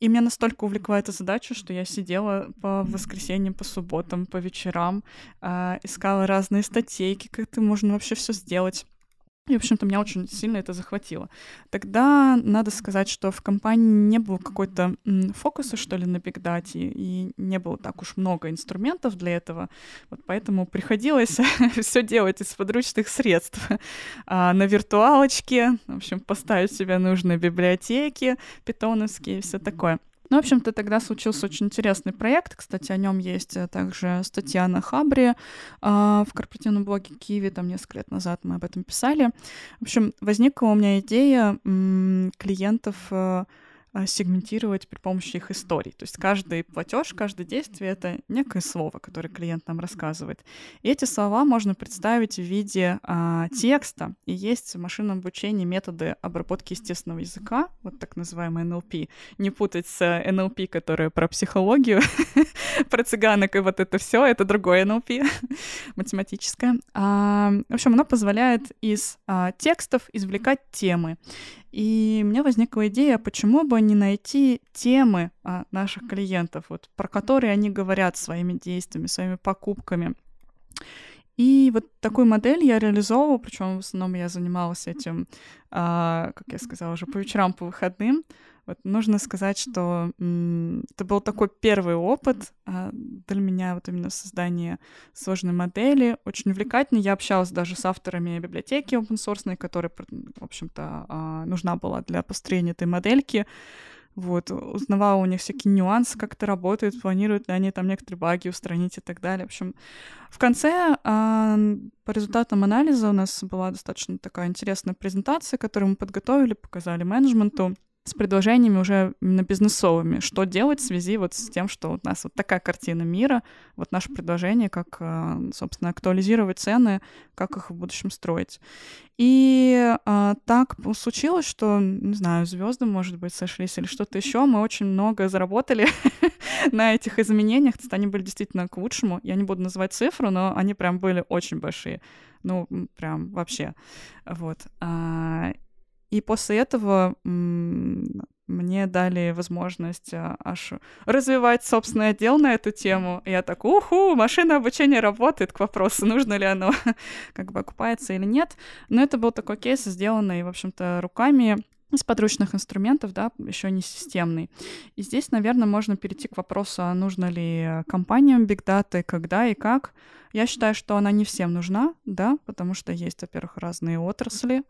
и меня настолько увлекла эта задача, что я сидела по воскресеньям, по субботам, по вечерам, э, искала разные статейки, как это можно вообще все сделать. И, в общем-то, меня очень сильно это захватило. Тогда надо сказать, что в компании не было какой-то фокуса, что ли, на бигдате, и не было так уж много инструментов для этого. Вот поэтому приходилось все делать из подручных средств. А на виртуалочке, в общем, поставить себе нужные библиотеки питоновские и все такое. Ну, в общем-то, тогда случился очень интересный проект. Кстати, о нем есть э, также статья на Хабре э, в корпоративном блоге Киви, там несколько лет назад мы об этом писали. В общем, возникла у меня идея клиентов э, а, сегментировать при помощи их историй. То есть каждый платеж, каждое действие — это некое слово, которое клиент нам рассказывает. И эти слова можно представить в виде а, текста. И есть в машинном обучении методы обработки естественного языка, вот так называемый NLP. Не путать с NLP, которая про психологию, про цыганок и вот это все, это другое NLP, математическое. А, в общем, оно позволяет из а, текстов извлекать темы. И мне возникла идея, почему бы не найти темы а, наших клиентов, вот, про которые они говорят своими действиями, своими покупками. И вот такую модель я реализовывала, причем в основном я занималась этим, а, как я сказала уже, по вечерам, по выходным. Вот нужно сказать, что это был такой первый опыт а, для меня, вот именно создание сложной модели. Очень увлекательно. Я общалась даже с авторами библиотеки open source, которая, в общем-то, а, нужна была для построения этой модельки. Вот, узнавала у них всякие нюансы, как это работает, планируют ли они там некоторые баги устранить и так далее. В общем, в конце а, по результатам анализа у нас была достаточно такая интересная презентация, которую мы подготовили, показали менеджменту с предложениями уже именно бизнесовыми, что делать в связи вот с тем, что у нас вот такая картина мира, вот наше предложение, как, э, собственно, актуализировать цены, как их в будущем строить. И а, так случилось, что, не знаю, звезды, может быть, сошлись или что-то еще. Мы очень много заработали на этих изменениях. Они были действительно к лучшему. Я не буду называть цифру, но они прям были очень большие. Ну, прям вообще. Вот. И после этого мне дали возможность а, аж развивать собственный отдел на эту тему. Я так, уху, машина обучения работает, к вопросу, нужно ли оно, как бы окупается или нет. Но это был такой кейс, сделанный, в общем-то, руками из подручных инструментов, да, еще не системный. И здесь, наверное, можно перейти к вопросу, а нужно ли компаниям Big Data, когда и как. Я считаю, что она не всем нужна, да, потому что есть, во-первых, разные отрасли,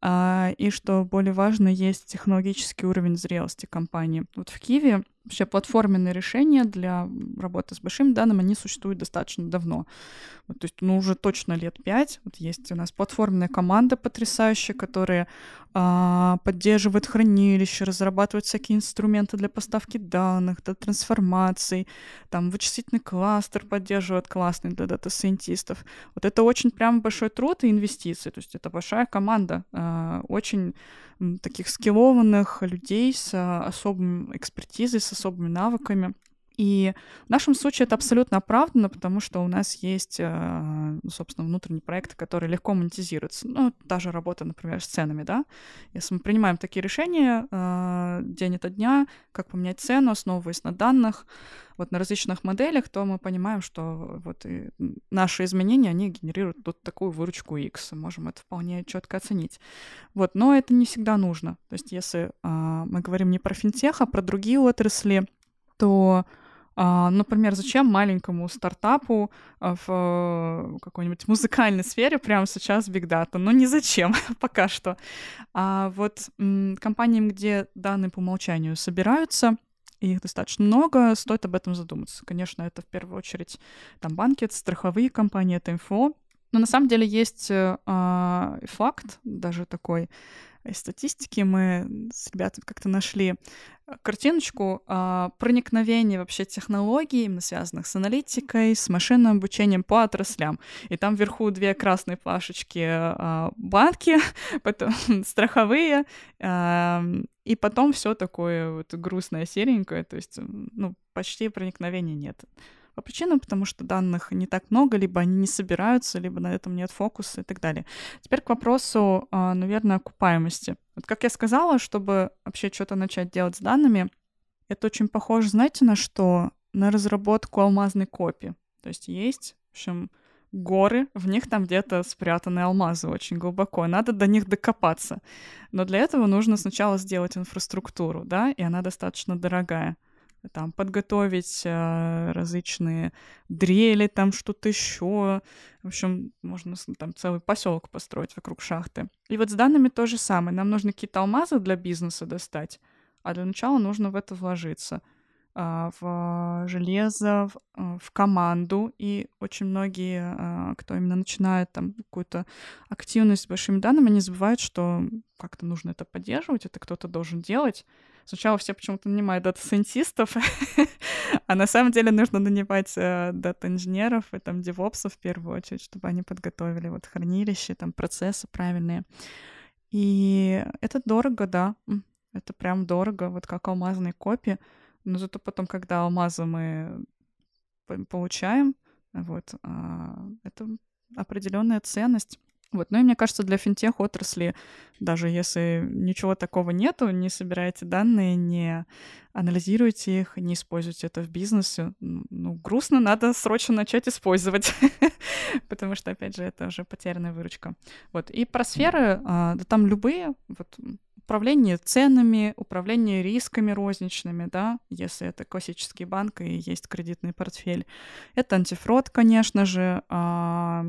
а, и что более важно, есть технологический уровень зрелости компании. Вот в Киеве вообще платформенные решения для работы с большими данными, они существуют достаточно давно. Вот, то есть, ну, уже точно лет пять. Вот есть у нас платформенная команда потрясающая, которая а, поддерживает хранилище, разрабатывает всякие инструменты для поставки данных, для трансформаций, там вычислительный кластер поддерживает классный для дата-сайентистов. Вот это очень прям большой труд и инвестиции. То есть это большая команда, а, очень таких скиллованных людей с а, особой экспертизой, с особыми навыками. И в нашем случае это абсолютно оправдано, потому что у нас есть, э, ну, собственно, внутренний проект, который легко монетизируется. Ну, та же работа, например, с ценами, да. Если мы принимаем такие решения э, день ото дня, как поменять цену, основываясь на данных, вот на различных моделях, то мы понимаем, что вот наши изменения, они генерируют тут такую выручку X. Можем это вполне четко оценить. Вот, но это не всегда нужно. То есть если а, мы говорим не про финтех, а про другие отрасли, то например, зачем маленькому стартапу а, в э, какой-нибудь музыкальной сфере прямо сейчас Big Data? Ну, не зачем пока что. А вот компаниям, где данные по умолчанию собираются, их достаточно много, стоит об этом задуматься. Конечно, это в первую очередь там банки, это страховые компании, это инфо. Но на самом деле есть э, факт, даже такой, из статистики мы с ребятами как-то нашли э, картиночку э, проникновения вообще технологий, именно связанных с аналитикой, с машинным обучением по отраслям. И там вверху две красные плашечки э, банки, потом страховые, э, и потом все такое вот грустное, серенькое, то есть ну, почти проникновения нет. По причинам, потому что данных не так много, либо они не собираются, либо на этом нет фокуса и так далее. Теперь к вопросу, а, наверное, окупаемости. Вот как я сказала, чтобы вообще что-то начать делать с данными, это очень похоже, знаете, на что? На разработку алмазной копии. То есть есть, в общем, горы, в них там где-то спрятаны алмазы очень глубоко, надо до них докопаться. Но для этого нужно сначала сделать инфраструктуру, да, и она достаточно дорогая. Там подготовить э, различные дрели, там что-то еще. В общем, можно там целый поселок построить вокруг шахты. И вот с данными то же самое. Нам нужны какие-то алмазы для бизнеса достать, а для начала нужно в это вложиться — а, в железо, в, а, в команду, и очень многие, а, кто именно начинает там какую-то активность с большими данными, не забывают, что как-то нужно это поддерживать, это кто-то должен делать. Сначала все почему-то нанимают дата-сайентистов, а на самом деле нужно нанимать э, дата-инженеров и там девопсов в первую очередь, чтобы они подготовили вот хранилище, там процессы правильные. И это дорого, да, это прям дорого, вот как алмазные копии но зато потом, когда алмазы мы получаем, вот, а, это определенная ценность. Вот. Ну и мне кажется, для финтех отрасли, даже если ничего такого нету, не собираете данные, не анализируете их, не используете это в бизнесе, ну, грустно, надо срочно начать использовать, потому что, опять же, это уже потерянная выручка. Вот. И про сферы, а, да там любые, вот управление ценами, управление рисками розничными, да, если это классический банк и есть кредитный портфель. Это антифрод, конечно же, а,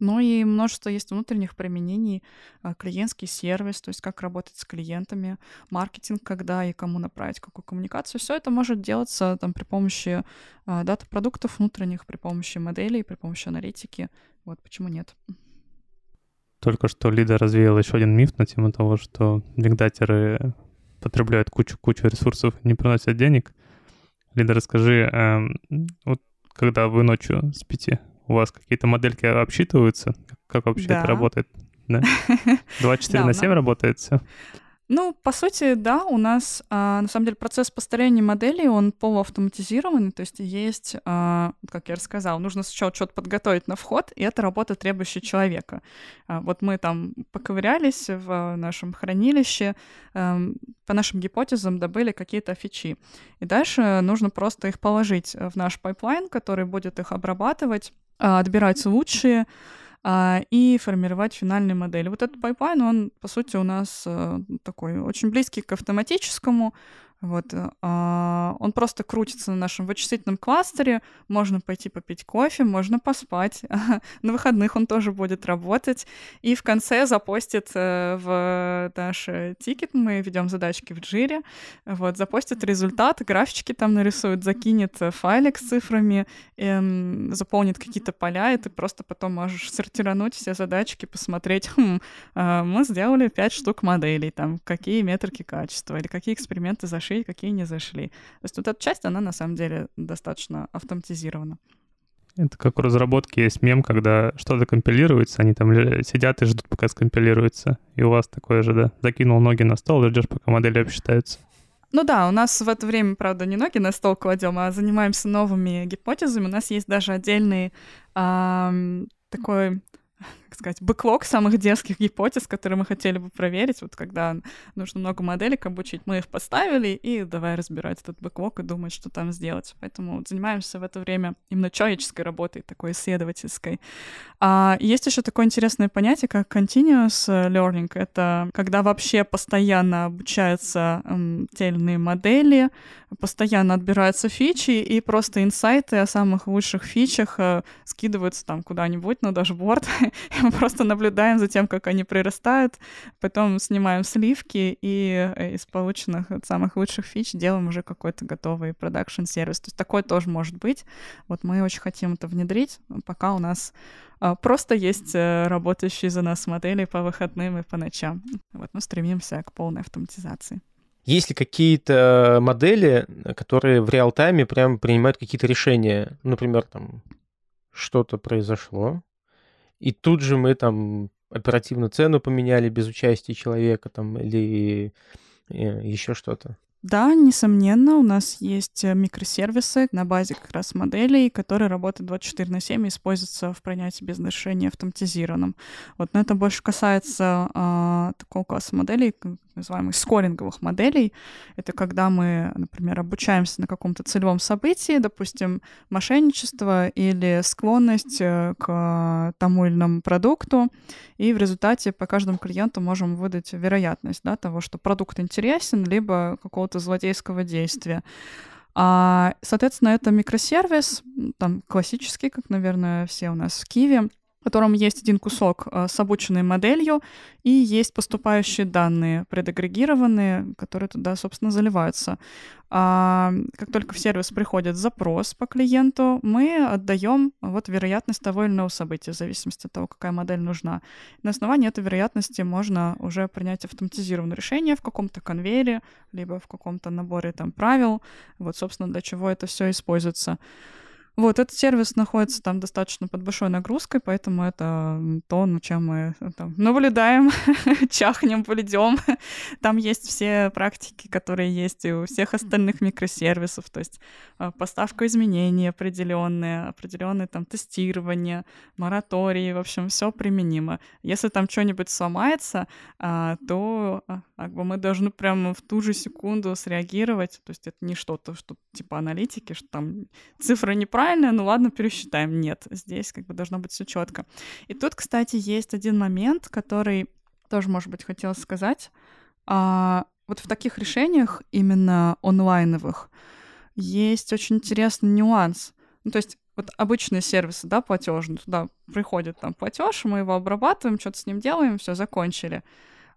но и множество есть внутренних применений, а, клиентский сервис, то есть как работать с клиентами, маркетинг, когда и кому направить какую коммуникацию. Все это может делаться там, при помощи а, дата-продуктов внутренних, при помощи моделей, при помощи аналитики. Вот почему нет. Только что Лида развеял еще один миф на тему того, что бигдатеры потребляют кучу-кучу ресурсов не приносят денег. Лида, расскажи, э, вот когда вы ночью спите, у вас какие-то модельки обсчитываются? Как вообще да. это работает? Да? 24 на 7 работает все? Ну, по сути, да, у нас, а, на самом деле, процесс построения модели, он полуавтоматизированный, то есть есть, а, как я рассказала, нужно сначала что-то подготовить на вход, и это работа, требующая человека. А, вот мы там поковырялись в нашем хранилище, а, по нашим гипотезам добыли какие-то фичи, и дальше нужно просто их положить в наш пайплайн, который будет их обрабатывать, отбирать лучшие, а, и формировать финальную модель. Вот этот пайплайн, он, по сути, у нас э, такой очень близкий к автоматическому, вот, э, а, он просто крутится на нашем вычислительном кластере, можно пойти попить кофе, можно поспать. на выходных он тоже будет работать. И в конце запостит э, в наш тикет, мы ведем задачки в джире, вот, запостит результат, графички там нарисует, закинет файлик с цифрами, эм, заполнит какие-то поля, и ты просто потом можешь сортировать все задачки, посмотреть, хм, э, мы сделали 5 штук моделей, там, какие метрики качества, или какие эксперименты зашли зашли, какие не зашли. То есть вот эта часть, она на самом деле достаточно автоматизирована. Это как у разработки есть мем, когда что-то компилируется, они там сидят и ждут, пока скомпилируется. И у вас такое же, да? Закинул ноги на стол и ждешь, пока модели обсчитаются. Ну да, у нас в это время, правда, не ноги на стол кладем, а занимаемся новыми гипотезами. У нас есть даже отдельный эм, такой как сказать, бэклог самых дерзких гипотез, которые мы хотели бы проверить. Вот когда нужно много моделек обучить, мы их поставили, и давай разбирать этот бэклог и думать, что там сделать. Поэтому вот занимаемся в это время именно человеческой работой, такой исследовательской. А есть еще такое интересное понятие, как continuous learning. Это когда вообще постоянно обучаются эм, те модели, постоянно отбираются фичи, и просто инсайты о самых лучших фичах э, скидываются там куда-нибудь на дашборд, мы просто наблюдаем за тем, как они прирастают, потом снимаем сливки и э, из полученных самых лучших фич делаем уже какой-то готовый продакшн-сервис. То есть такое тоже может быть. Вот мы очень хотим это внедрить, пока у нас а, просто есть э, работающие за нас модели по выходным и по ночам. Вот, мы стремимся к полной автоматизации. Есть ли какие-то модели, которые в реал-тайме прям принимают какие-то решения? Например, там что-то произошло, и тут же мы там оперативно цену поменяли без участия человека там или э, еще что-то. Да, несомненно, у нас есть э, микросервисы на базе как раз моделей, которые работают 24 на 7 и используются в принятии бизнес-решения автоматизированном. Вот, но это больше касается а, такого класса моделей, называемых скоринговых моделей. Это когда мы, например, обучаемся на каком-то целевом событии, допустим, мошенничество или склонность э, к тому или иному продукту, и в результате по каждому клиенту можем выдать вероятность да, того, что продукт интересен, либо какого-то злодейского действия. А, соответственно, это микросервис, там классический, как, наверное, все у нас в Киеве, котором есть один кусок э, с обученной моделью, и есть поступающие данные, предагрегированные, которые туда, собственно, заливаются. А, как только в сервис приходит запрос по клиенту, мы отдаем вот вероятность того или иного события, в зависимости от того, какая модель нужна. На основании этой вероятности можно уже принять автоматизированное решение в каком-то конвейере, либо в каком-то наборе там правил. Вот, собственно, для чего это все используется. Вот, этот сервис находится там достаточно под большой нагрузкой, поэтому это то, над чем мы э, там наблюдаем, чахнем, полидем. Там есть все практики, которые есть и у всех остальных микросервисов, то есть э, поставка изменений определенные, определенные там тестирование, моратории, в общем, все применимо. Если там что-нибудь сломается, а, то а, как бы мы должны прямо в ту же секунду среагировать, то есть это не что-то, что типа аналитики, что там цифры неправильные, неправильное, ну ладно, пересчитаем. Нет, здесь как бы должно быть все четко. И тут, кстати, есть один момент, который тоже, может быть, хотелось сказать. А, вот в таких решениях, именно онлайновых, есть очень интересный нюанс. Ну, то есть вот обычные сервисы, да, платежные, туда приходит там платеж, мы его обрабатываем, что-то с ним делаем, все, закончили.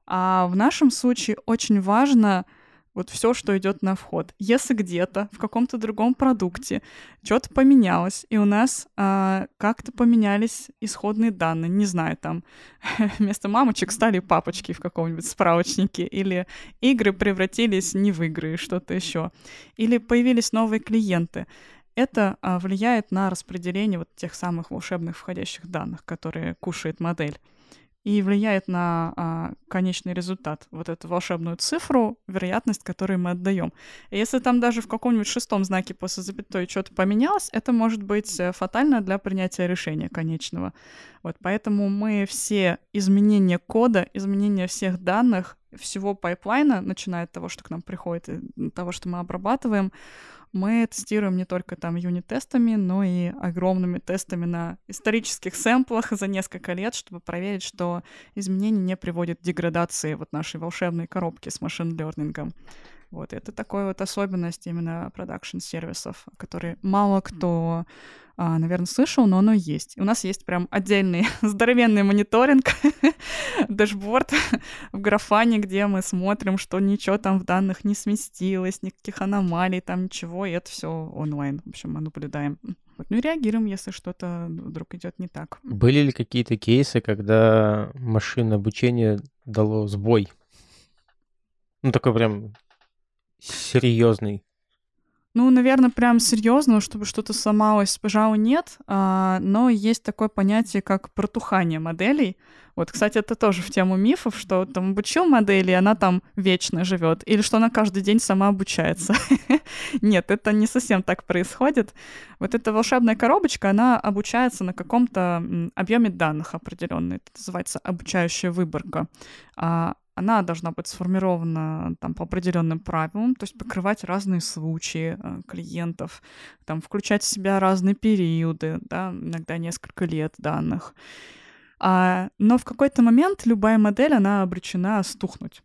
А в нашем случае очень важно вот все, что идет на вход. Если где-то в каком-то другом продукте что-то поменялось, и у нас а, как-то поменялись исходные данные, не знаю, там вместо мамочек стали папочки в каком-нибудь справочнике, или игры превратились не в игры, что-то еще, или появились новые клиенты. Это а, влияет на распределение вот тех самых волшебных входящих данных, которые кушает модель и влияет на а, конечный результат, вот эту волшебную цифру, вероятность, которую мы отдаем. Если там даже в каком-нибудь шестом знаке после запятой что-то поменялось, это может быть э, фатально для принятия решения конечного. Вот поэтому мы все изменения кода, изменения всех данных, всего пайплайна, начиная от того, что к нам приходит, и того, что мы обрабатываем, мы тестируем не только там юнит-тестами, но и огромными тестами на исторических сэмплах за несколько лет, чтобы проверить, что изменения не приводят к деградации вот нашей волшебной коробки с машин-лернингом. Вот, это такая вот особенность именно продакшн-сервисов, которые мало кто, а, наверное, слышал, но оно есть. И у нас есть прям отдельный здоровенный мониторинг, дашборд в графане, где мы смотрим, что ничего там в данных не сместилось, никаких аномалий там, ничего, и это все онлайн. В общем, мы наблюдаем. Вот, ну и реагируем, если что-то вдруг идет не так. Были ли какие-то кейсы, когда машина обучения дало сбой? Ну, такой прям серьезный? Ну, наверное, прям серьезно, чтобы что-то сломалось, пожалуй, нет. А, но есть такое понятие, как протухание моделей. Вот, кстати, это тоже в тему мифов, что там обучил модели, и она там вечно живет, или что она каждый день сама обучается. Нет, это не совсем так происходит. Вот эта волшебная коробочка, она обучается на каком-то объеме данных определенный. Это называется обучающая выборка. А она должна быть сформирована там по определенным правилам, то есть покрывать разные случаи э, клиентов, там включать в себя разные периоды, да, иногда несколько лет данных. А, но в какой-то момент любая модель, она обречена стухнуть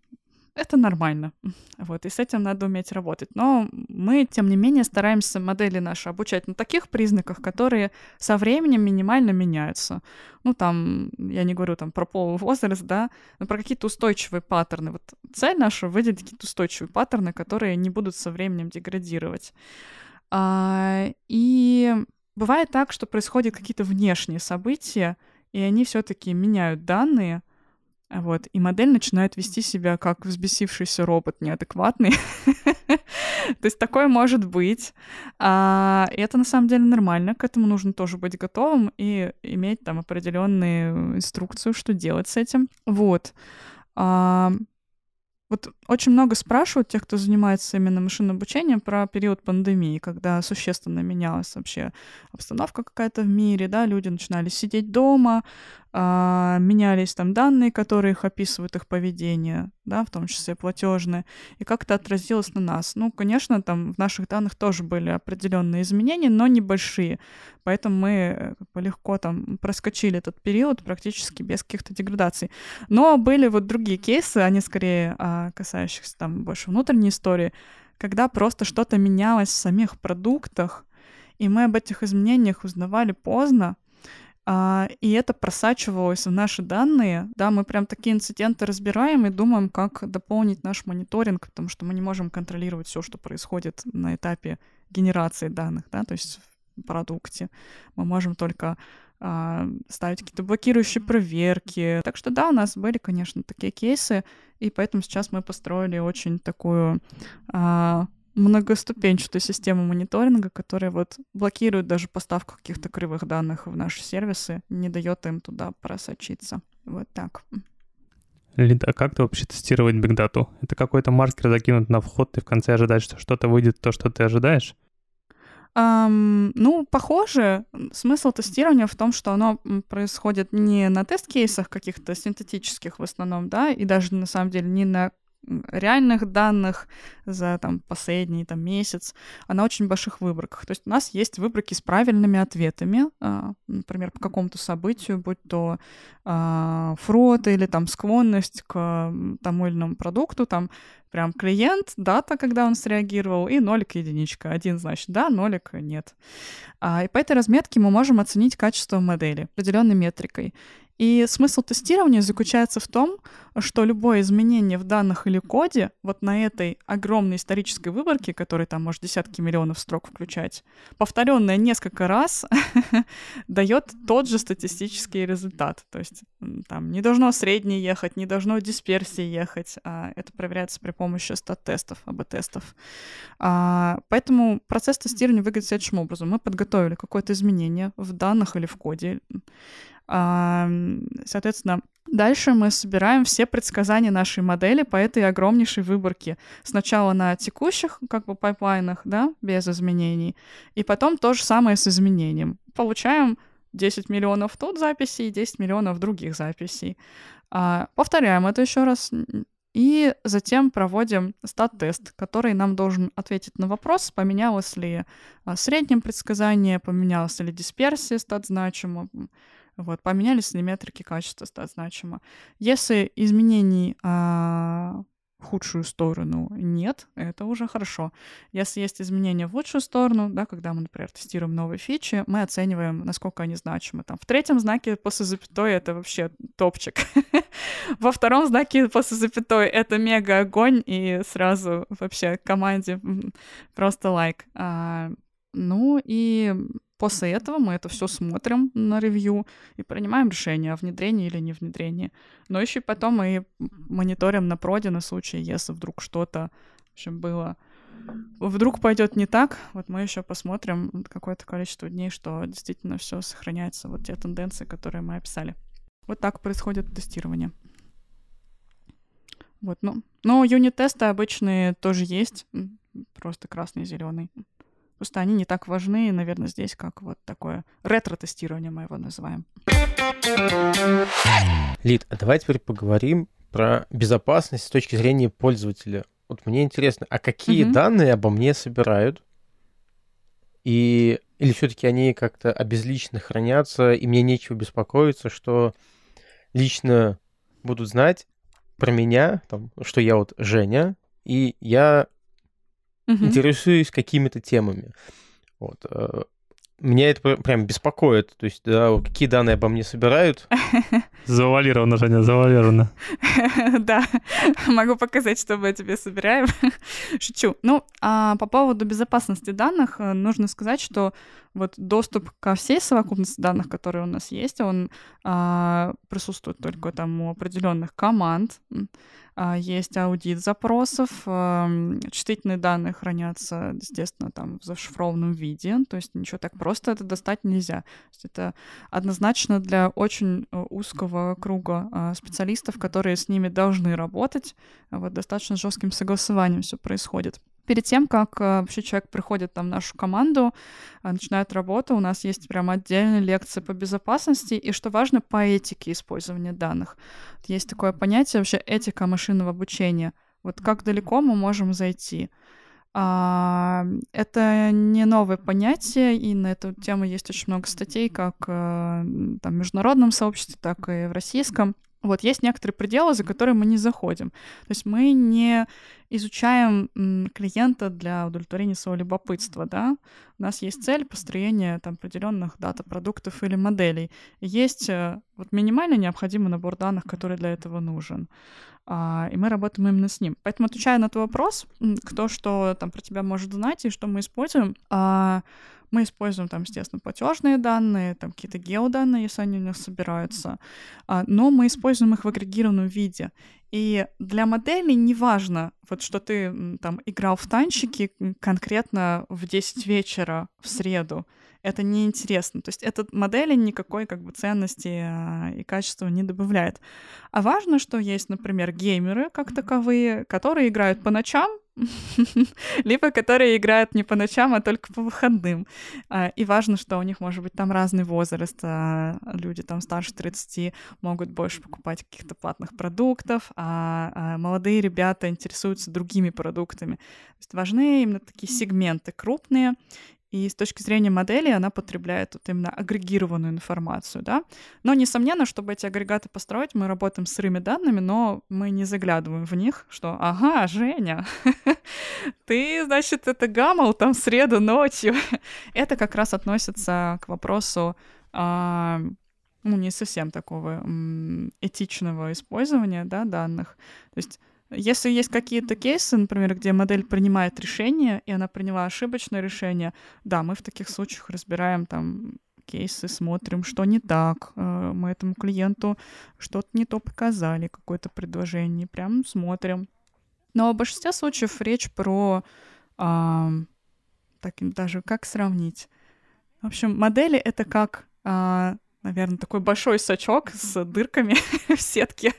это нормально. Вот, и с этим надо уметь работать. Но мы, тем не менее, стараемся модели наши обучать на таких признаках, которые со временем минимально меняются. Ну, там, я не говорю там про пол возраст, да, но про какие-то устойчивые паттерны. Вот цель наша — выделить какие-то устойчивые паттерны, которые не будут со временем деградировать. А, и бывает так, что происходят какие-то внешние события, и они все-таки меняют данные, вот, и модель начинает вести себя как взбесившийся робот неадекватный. То есть такое может быть. А, и это на самом деле нормально. К этому нужно тоже быть готовым и иметь там определенную инструкцию, что делать с этим. Вот. А, Вот очень много спрашивают тех, кто занимается именно машинным обучением, про период пандемии, когда существенно менялась вообще обстановка какая-то в мире, да, люди начинали сидеть дома, а, менялись там данные, которые их описывают, их поведение, да, в том числе платежные, и как это отразилось на нас. Ну, конечно, там в наших данных тоже были определенные изменения, но небольшие, поэтому мы э, легко там проскочили этот период практически без каких-то деградаций. Но были вот другие кейсы, они скорее а, касающихся там больше внутренней истории, когда просто что-то менялось в самих продуктах, и мы об этих изменениях узнавали поздно, а, и это просачивалось в наши данные. Да, мы прям такие инциденты разбираем и думаем, как дополнить наш мониторинг, потому что мы не можем контролировать все, что происходит на этапе генерации данных, да, то есть в продукте. Мы можем только а, ставить какие-то блокирующие проверки. Так что да, у нас были, конечно, такие кейсы, и поэтому сейчас мы построили очень такую а, многоступенчатую систему мониторинга, которая вот блокирует даже поставку каких-то кривых данных в наши сервисы, не дает им туда просочиться. Вот так. Лида, а как ты вообще тестировать бигдату? Это какой-то маркер закинут на вход, ты в конце ожидаешь, что что-то выйдет то, что ты ожидаешь? Um, ну, похоже, смысл тестирования в том, что оно происходит не на тест-кейсах каких-то синтетических в основном, да, и даже на самом деле не на реальных данных за там, последний там, месяц, а очень больших выборках. То есть у нас есть выборки с правильными ответами, а, например, по какому-то событию, будь то а, фрод или там склонность к тому или иному продукту, там прям клиент, дата, когда он среагировал, и нолик единичка. Один значит да, нолик нет. А, и по этой разметке мы можем оценить качество модели определенной метрикой. И смысл тестирования заключается в том, что любое изменение в данных или коде вот на этой огромной исторической выборке, которая там может десятки миллионов строк включать, повторенное несколько раз дает тот же статистический результат. То есть там не должно среднее ехать, не должно дисперсии ехать. А это проверяется при помощи стат-тестов, АБ-тестов. А, поэтому процесс тестирования выглядит следующим образом. Мы подготовили какое-то изменение в данных или в коде, Соответственно, Дальше мы собираем все предсказания нашей модели по этой огромнейшей выборке. Сначала на текущих как бы пайплайнах, да, без изменений, и потом то же самое с изменением. Получаем 10 миллионов тут записей, 10 миллионов других записей. А, повторяем это еще раз, и затем проводим стат-тест, который нам должен ответить на вопрос, поменялось ли а, среднее предсказание, поменялась ли дисперсия стат значимо, вот, поменялись ли метрики качества стат значимо. Если изменений а, в худшую сторону нет, это уже хорошо. Если есть изменения в лучшую сторону, да, когда мы, например, тестируем новые фичи, мы оцениваем, насколько они значимы. Там, в третьем знаке после запятой это вообще топчик. Во втором знаке после запятой это мега огонь, и сразу вообще команде просто лайк. А, ну и После этого мы это все смотрим на ревью и принимаем решение о внедрении или не внедрении. Но еще потом мы мониторим на проде на случай, если вдруг что-то в общем, было вдруг пойдет не так, вот мы еще посмотрим какое-то количество дней, что действительно все сохраняется, вот те тенденции, которые мы описали. Вот так происходит тестирование. Вот, ну, но юнит-тесты обычные тоже есть, просто красный и зеленый. Просто они не так важны, наверное, здесь, как вот такое ретро-тестирование мы его называем. Лид, а давай теперь поговорим про безопасность с точки зрения пользователя. Вот мне интересно, а какие угу. данные обо мне собирают? И или все-таки они как-то обезлично хранятся, и мне нечего беспокоиться, что лично будут знать про меня, там, что я вот Женя, и я угу. интересуюсь какими-то темами. Вот. Э, меня это прям беспокоит. То есть, да, какие данные обо мне собирают. Завуалировано, Женя, завуалировано. Да, могу показать, что мы тебе собираем. Шучу. Ну, а по поводу безопасности данных э, нужно сказать, что вот доступ ко всей совокупности данных, которые у нас есть, он а, присутствует только там у определенных команд. а, есть аудит запросов, эм, чувствительные данные хранятся, естественно, там в зашифрованном виде, то есть ничего так просто это достать нельзя. Это однозначно для очень э, узкого круга а, специалистов, которые с ними должны работать, вот достаточно жестким согласованием все происходит перед тем, как э, вообще человек приходит там в нашу команду, э, начинает работу, у нас есть прям отдельные лекции по безопасности и, что важно, по этике использования данных. Есть такое понятие вообще этика машинного обучения. Вот как далеко мы можем зайти. А, это не новое понятие, и на эту тему есть очень много статей, как э, там, в международном сообществе, так и в российском. Вот есть некоторые пределы, за которые мы не заходим. То есть мы не изучаем клиента для удовлетворения своего любопытства, да. У нас есть цель построения там, определенных дата продуктов или моделей. Есть э, вот минимально необходимый набор данных, который для этого нужен. А, и мы работаем именно с ним. Поэтому, отвечая на твой вопрос, кто что там про тебя может знать и что мы используем, а, мы используем там, естественно, платежные данные, там какие-то геоданные, если они у нас собираются, а, но мы используем их в агрегированном виде. И для модели неважно, вот что ты там играл в танчики конкретно в 10 вечера в среду, это неинтересно. То есть эта модель никакой как бы ценности а, и качества не добавляет. А важно, что есть, например, геймеры как таковые, которые играют по ночам, либо которые играют не по ночам, а только по выходным. А, и важно, что у них может быть там разный возраст. А, люди там старше 30 могут больше покупать каких-то платных продуктов, а молодые ребята интересуются другими продуктами. То есть важны именно такие сегменты крупные, и с точки зрения модели она потребляет вот именно агрегированную информацию, да. Но, несомненно, чтобы эти агрегаты построить, мы работаем с сырыми данными, но мы не заглядываем в них, что «Ага, Женя, ты, значит, это гамал там среду ночью». это как раз относится к вопросу а, ну, не совсем такого этичного использования да, данных. То есть если есть какие-то кейсы, например, где модель принимает решение, и она приняла ошибочное решение, да, мы в таких случаях разбираем там кейсы, смотрим, что не так, э, мы этому клиенту что-то не то показали, какое-то предложение, прям смотрим. Но в большинстве случаев речь про, а, так даже как сравнить. В общем, модели — это как а, наверное, такой большой сачок с дырками в сетке.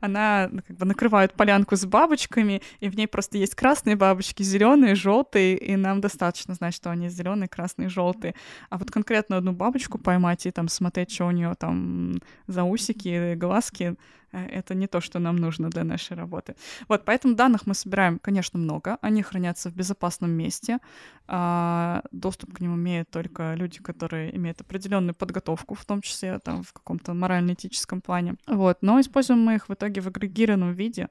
Она ну, как бы накрывает полянку с бабочками, и в ней просто есть красные бабочки, зеленые, желтые, и нам достаточно знать, что они зеленые, красные, желтые. А вот конкретно одну бабочку поймать и там смотреть, что у нее там за усики, глазки, это не то, что нам нужно для нашей работы. Вот, поэтому данных мы собираем, конечно, много. Они хранятся в безопасном месте. А, доступ к ним имеют только люди, которые имеют определенную подготовку, в том числе там в каком-то морально-этическом плане. Вот, но используем мы их в итоге в агрегированном виде.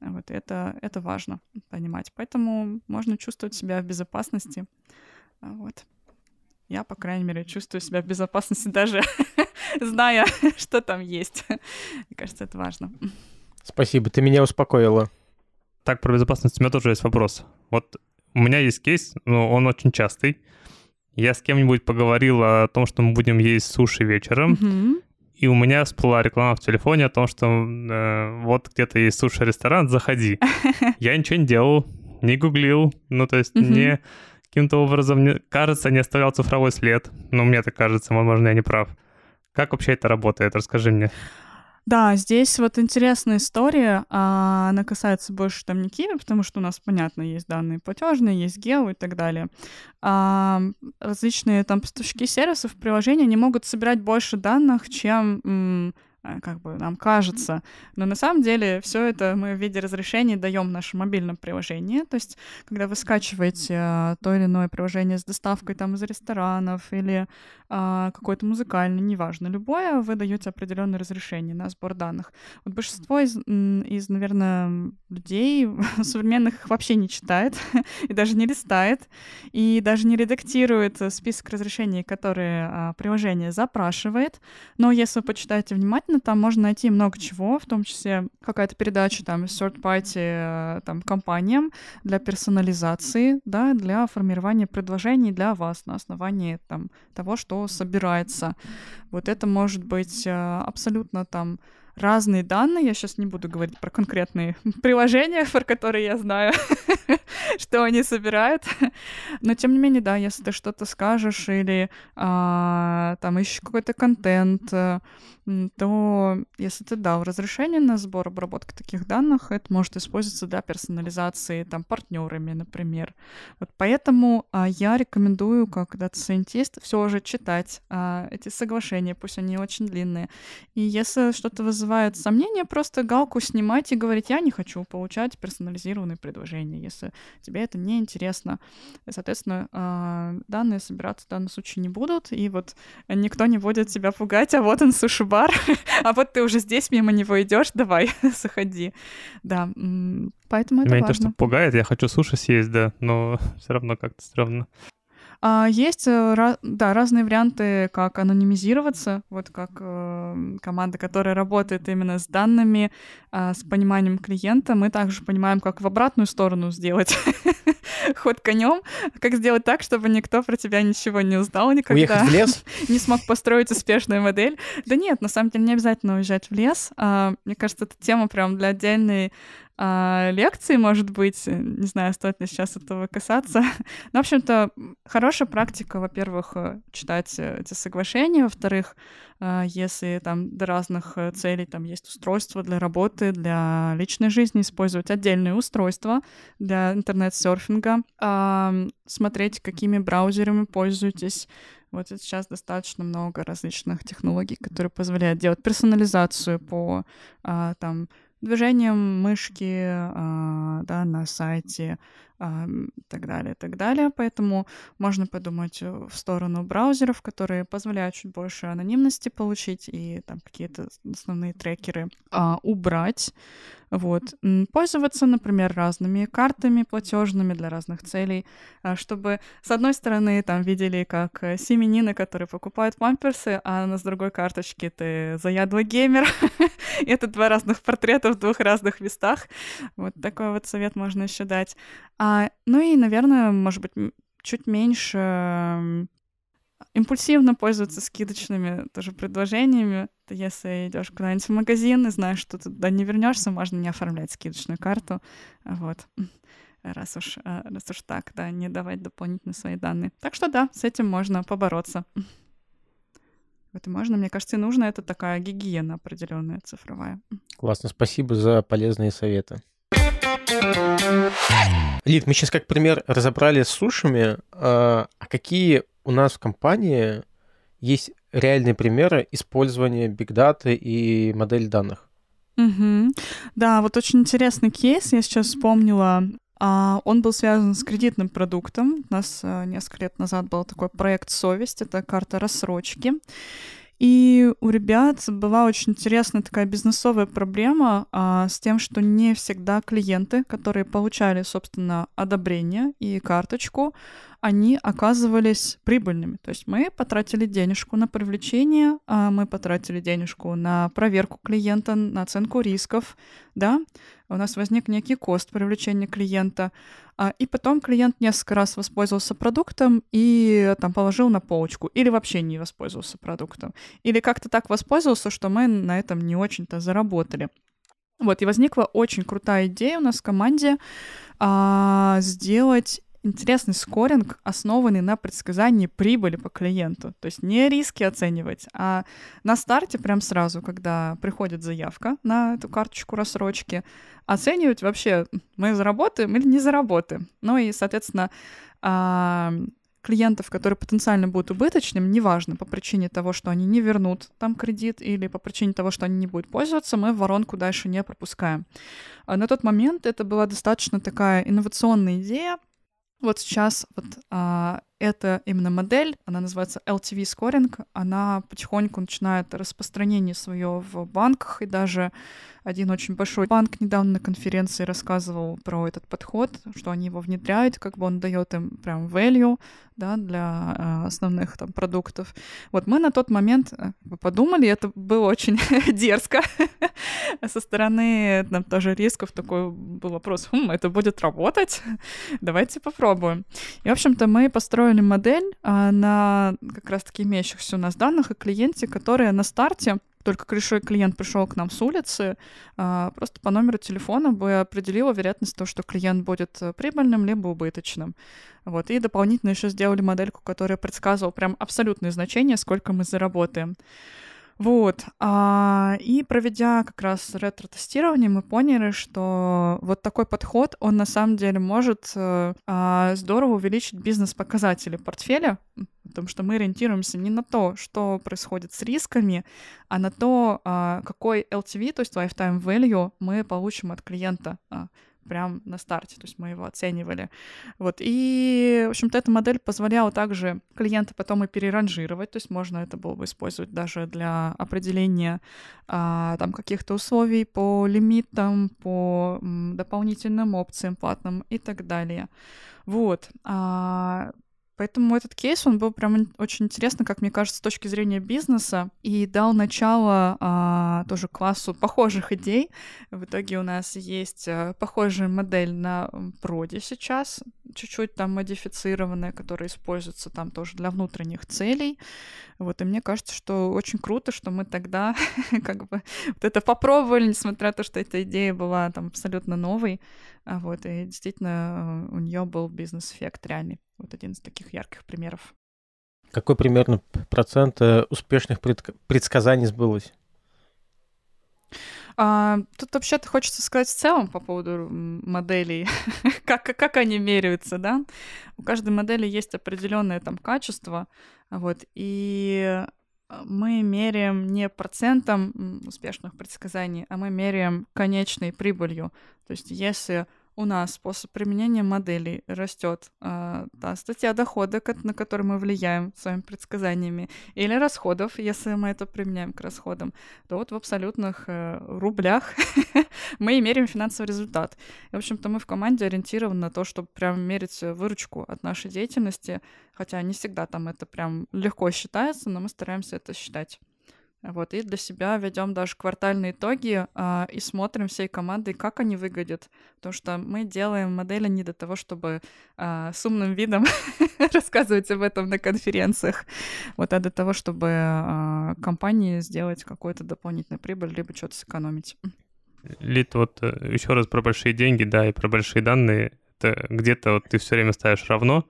Вот это, это важно понимать. Поэтому можно чувствовать себя в безопасности. Вот. Я, по крайней мере, чувствую себя в безопасности даже зная, что там есть. Мне кажется, это важно. Спасибо, ты меня успокоила. Так, про безопасность у меня тоже есть вопрос. Вот у меня есть кейс, но он очень частый. Я с кем-нибудь поговорил о том, что мы будем есть суши вечером, mm-hmm. и у меня всплыла реклама в телефоне о том, что э, вот где-то есть суши-ресторан, заходи. Я ничего не делал, не гуглил, ну то есть mm-hmm. не каким-то образом, мне кажется, не оставлял цифровой след. Но мне так кажется, возможно, я не прав. Как вообще это работает? Расскажи мне. Да, здесь вот интересная история. А, она касается больше там не Киви, потому что у нас, понятно, есть данные платежные, есть гео и так далее. А, различные там поставщики сервисов, приложения, они могут собирать больше данных, чем Э, как бы нам кажется. Но на самом деле все это мы в виде разрешений даем в нашем мобильном приложении. То есть, когда вы скачиваете э, то или иное приложение с доставкой там из ресторанов или а, какое-то музыкальное, неважно, любое, вы даете определенное разрешение на сбор данных. Вот большинство из, из наверное, людей современных их вообще не читает и даже не листает, и даже не редактирует список разрешений, которые а, приложение запрашивает. Но если вы почитаете внимательно, там можно найти много чего, в том числе какая-то передача там из third party э, там, компаниям для персонализации, да, для формирования предложений для вас на основании там, того, что собирается. Вот это может быть э, абсолютно там разные данные. Я сейчас не буду говорить про конкретные приложения, про которые я знаю, что они собирают. Но тем не менее, да, если ты что-то скажешь или а, там ищешь какой-то контент, э, то если ты дал разрешение на сбор обработки таких данных, это может использоваться для персонализации там партнерами, например. Вот поэтому а, я рекомендую, как дата-сайентист, все же читать а, эти соглашения, пусть они очень длинные. И если что-то вызывает сомнения, просто галку снимать и говорить, я не хочу получать персонализированные предложения, если тебе это не интересно. Соответственно, а, данные собираться в данном случае не будут, и вот никто не будет тебя пугать, а вот он суши бар, а вот ты уже здесь мимо него идешь, давай, заходи. Да, поэтому это Меня важно. не то, что пугает, я хочу суши съесть, да, но все равно как-то стрёмно. А, есть, э, да, разные варианты, как анонимизироваться, вот как э, команда, которая работает именно с данными, э, с пониманием клиента. Мы также понимаем, как в обратную сторону сделать ход конем, как сделать так, чтобы никто про тебя ничего не узнал никогда. Уехать в лес? не смог построить успешную модель. Да нет, на самом деле не обязательно уезжать в лес. А, мне кажется, это тема прям для отдельной а, лекции, может быть. Не знаю, стоит ли сейчас этого касаться. Но, в общем-то, хорошая практика, во-первых, э, читать э, эти соглашения, во-вторых, а, если там для разных э, целей там есть устройства для работы, для личной жизни, использовать отдельные устройства для интернет-серфинга, смотреть, какими браузерами пользуетесь, вот сейчас достаточно много различных технологий, которые позволяют делать персонализацию по а, там движением мышки а, да, на сайте и так далее, и так далее. Поэтому можно подумать в сторону браузеров, которые позволяют чуть больше анонимности получить и там какие-то основные трекеры а, убрать. Вот. Пользоваться, например, разными картами платежными для разных целей, а, чтобы, с одной стороны, там видели, как э, семенины, которые покупают памперсы, а на с другой карточке ты заядлый геймер. Это два разных портрета в двух разных местах. Вот такой вот совет можно еще дать. А, ну и, наверное, может быть, чуть меньше импульсивно пользоваться скидочными тоже предложениями. Если идешь куда-нибудь в магазин и знаешь, что ты туда не вернешься, можно не оформлять скидочную карту. Вот. Раз уж, а, раз уж так, да, не давать дополнительные свои данные. Так что да, с этим можно побороться. И можно, мне кажется, и нужно. Это такая гигиена определенная цифровая. Классно, спасибо за полезные советы. Лид, мы сейчас как пример разобрали с сушами. А, а какие у нас в компании есть реальные примеры использования бигдаты и модель данных? Угу. Да, вот очень интересный кейс, я сейчас вспомнила. А, он был связан с кредитным продуктом. У нас а, несколько лет назад был такой проект «Совесть», это карта рассрочки. И у ребят была очень интересная такая бизнесовая проблема а, с тем, что не всегда клиенты, которые получали, собственно, одобрение и карточку, они оказывались прибыльными. То есть мы потратили денежку на привлечение, а мы потратили денежку на проверку клиента, на оценку рисков, да, у нас возник некий кост привлечения клиента, и потом клиент несколько раз воспользовался продуктом и там положил на полочку, или вообще не воспользовался продуктом, или как-то так воспользовался, что мы на этом не очень-то заработали. Вот, и возникла очень крутая идея у нас в команде а, сделать интересный скоринг, основанный на предсказании прибыли по клиенту. То есть не риски оценивать, а на старте прям сразу, когда приходит заявка на эту карточку рассрочки, оценивать вообще, мы заработаем или не заработаем. Ну и, соответственно, а, клиентов, которые потенциально будут убыточными, неважно, по причине того, что они не вернут там кредит или по причине того, что они не будут пользоваться, мы воронку дальше не пропускаем. А на тот момент это была достаточно такая инновационная идея, вот сейчас вот а, эта именно модель, она называется LTV scoring, она потихоньку начинает распространение свое в банках, и даже один очень большой банк недавно на конференции рассказывал про этот подход, что они его внедряют, как бы он дает им прям value, да, для э, основных там продуктов. Вот мы на тот момент э, подумали, это было очень дерзко со стороны там тоже рисков такой был вопрос, хм, это будет работать, давайте попробуем. И в общем-то мы построили модель э, на как раз-таки имеющихся у нас данных и клиенте, которая на старте только клиент пришел к нам с улицы, а, просто по номеру телефона бы определила вероятность того, что клиент будет э, прибыльным либо убыточным. Вот. И дополнительно еще сделали модельку, которая предсказывала прям абсолютные значения, сколько мы заработаем. Вот. А, и проведя как раз ретро-тестирование, мы поняли, что вот такой подход, он на самом деле может э, а, здорово увеличить бизнес-показатели портфеля, потому что мы ориентируемся не на то, что происходит с рисками, а на то, а, какой LTV, то есть lifetime value, мы получим от клиента. А, прям на старте, то есть мы его оценивали. Вот, и, в общем-то, эта модель позволяла также клиента потом и переранжировать, то есть можно это было бы использовать даже для определения а, там каких-то условий по лимитам, по дополнительным опциям платным и так далее. Вот. А, Поэтому этот кейс, он был прям очень интересно, как мне кажется, с точки зрения бизнеса, и дал начало а, тоже классу похожих идей. В итоге у нас есть а, похожая модель на проде сейчас, чуть-чуть там модифицированная, которая используется там тоже для внутренних целей. Вот, и мне кажется, что очень круто, что мы тогда как бы вот это попробовали, несмотря на то, что эта идея была там абсолютно новой. А вот, и действительно у нее был бизнес-эффект реальный. Вот один из таких ярких примеров. Какой примерно процент э, успешных предсказаний сбылось? А, тут вообще-то хочется сказать в целом по поводу моделей, как, как они меряются, да. У каждой модели есть определенное там качество, вот, и мы меряем не процентом успешных предсказаний, а мы меряем конечной прибылью. То есть если у нас способ применения моделей растет э, та статья дохода, на которую мы влияем своими предсказаниями, или расходов, если мы это применяем к расходам, то вот в абсолютных э, рублях мы меряем финансовый результат. И, в общем-то, мы в команде ориентированы на то, чтобы прям мерить выручку от нашей деятельности, хотя не всегда там это прям легко считается, но мы стараемся это считать. Вот, и для себя ведем даже квартальные итоги а, и смотрим всей командой, как они выглядят. Потому что мы делаем модели не для того, чтобы а, с умным видом рассказывать об этом на конференциях, вот, а для того, чтобы а, компании сделать какую-то дополнительную прибыль, либо что-то сэкономить. Лид, вот э, еще раз про большие деньги, да, и про большие данные. Это где-то вот ты все время ставишь равно,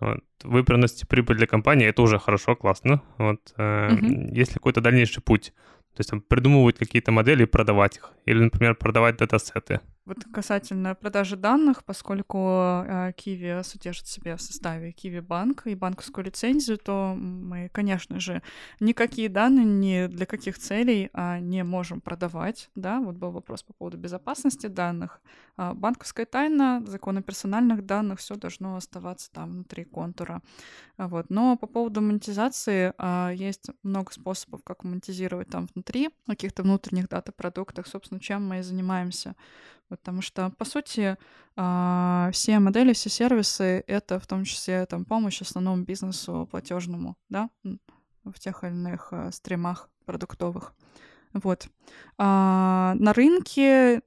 вот. Вы приносите прибыль для компании, это уже хорошо, классно. Вот. Угу. Есть ли какой-то дальнейший путь? То есть там, придумывать какие-то модели и продавать их. Или, например, продавать датасеты. Вот касательно продажи данных, поскольку э, Kiwi содержит в себе в составе Kiwi Банк и банковскую лицензию, то мы, конечно же, никакие данные ни для каких целей а, не можем продавать. Да, вот был вопрос по поводу безопасности данных. А, банковская тайна, законы персональных данных, все должно оставаться там внутри контура. А, вот. Но по поводу монетизации есть много способов, как монетизировать там внутри каких-то внутренних дата-продуктах, собственно, чем мы и занимаемся. Потому что, по сути, а, все модели, все сервисы — это в том числе там, помощь основному бизнесу платежному, да, в тех или иных а, стримах продуктовых. Вот. А на рынке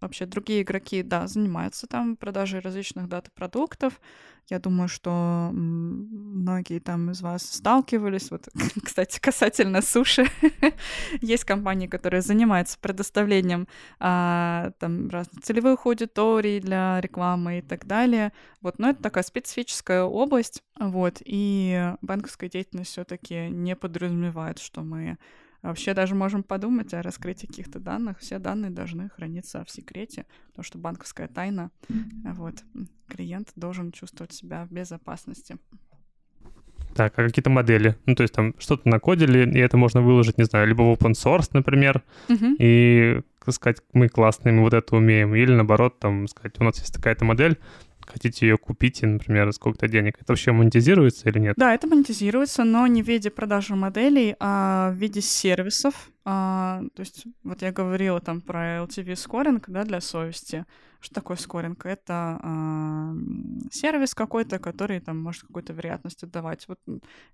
вообще другие игроки, да, занимаются там продажей различных дат и продуктов. Я думаю, что многие там из вас сталкивались. Вот, кстати, касательно суши, есть компании, которые занимаются предоставлением а, там разных целевых аудиторий для рекламы и так далее. Вот, но это такая специфическая область, вот, и банковская деятельность все-таки не подразумевает, что мы Вообще даже можем подумать о раскрытии каких-то данных. Все данные должны храниться в секрете, потому что банковская тайна. Вот. Клиент должен чувствовать себя в безопасности. Так, а какие-то модели? Ну, то есть там что-то накодили, и это можно выложить, не знаю, либо в open source, например, uh-huh. и сказать, мы классные, мы вот это умеем, или наоборот, там, сказать, у нас есть такая-то модель, хотите ее купить, например, сколько-то денег, это вообще монетизируется или нет? Да, это монетизируется, но не в виде продажи моделей, а в виде сервисов. А, то есть, вот я говорила там про LTV скоринг, да, для совести. Что такое скоринг? Это а, сервис какой-то, который там может какую-то вероятность отдавать. Вот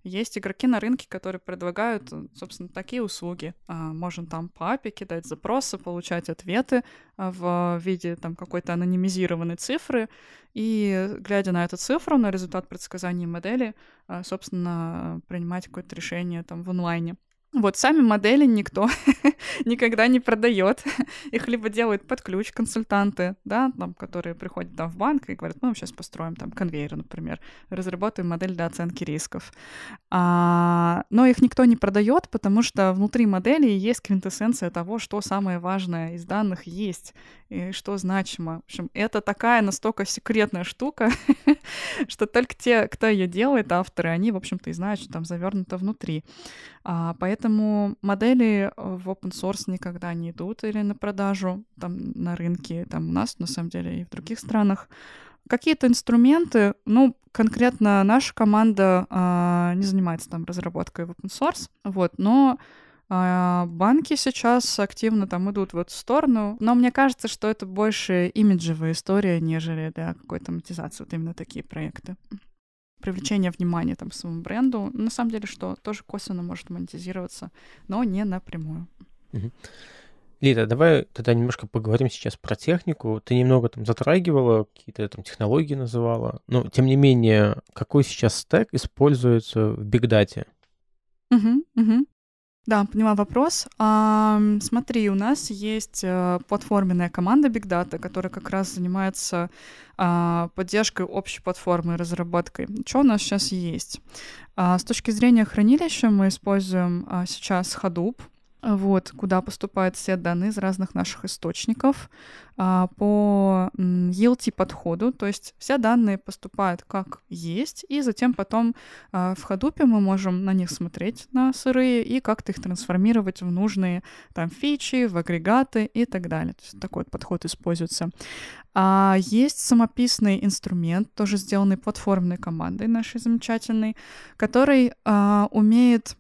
есть игроки на рынке, которые предлагают, собственно, такие услуги. А, можно там по API кидать запросы, получать ответы а, в виде там какой-то анонимизированной цифры, и глядя на эту цифру, на результат предсказания модели, а, собственно, принимать какое-то решение там в онлайне. Вот сами модели никто никогда не продает. Их либо делают под ключ консультанты, да, там, которые приходят там в банк и говорят, ну, сейчас построим там конвейер, например, разработаем модель для оценки рисков. А, но их никто не продает, потому что внутри модели есть квинтэссенция того, что самое важное из данных есть и что значимо. В общем, это такая настолько секретная штука, что только те, кто ее делает, авторы, они, в общем-то, и знают, что там завернуто внутри. А, поэтому модели в open source никогда не идут или на продажу там на рынке, там у нас, на самом деле, и в других странах. Какие-то инструменты, ну, конкретно наша команда а, не занимается там разработкой в open source, вот, но а, банки сейчас активно там идут в эту сторону, но мне кажется, что это больше имиджевая история, нежели да, какой-то монетизации, вот именно такие проекты привлечение внимания там своему бренду, на самом деле, что тоже косвенно может монетизироваться, но не напрямую. Лида, давай тогда немножко поговорим сейчас про технику. Ты немного там затрагивала, какие-то там технологии называла, но тем не менее, какой сейчас стек используется в бигдате? Угу, угу. Да, поняла вопрос. А, смотри, у нас есть а, платформенная команда Big Data, которая как раз занимается а, поддержкой общей платформы, разработкой. Что у нас сейчас есть? А, с точки зрения хранилища мы используем а, сейчас Hadoop, вот, куда поступают все данные из разных наших источников а, по ELT подходу, то есть все данные поступают как есть, и затем потом а, в Hadoop мы можем на них смотреть, на сырые, и как-то их трансформировать в нужные там фичи, в агрегаты и так далее. То есть такой вот подход используется. А есть самописный инструмент, тоже сделанный платформной командой нашей замечательной, который а, умеет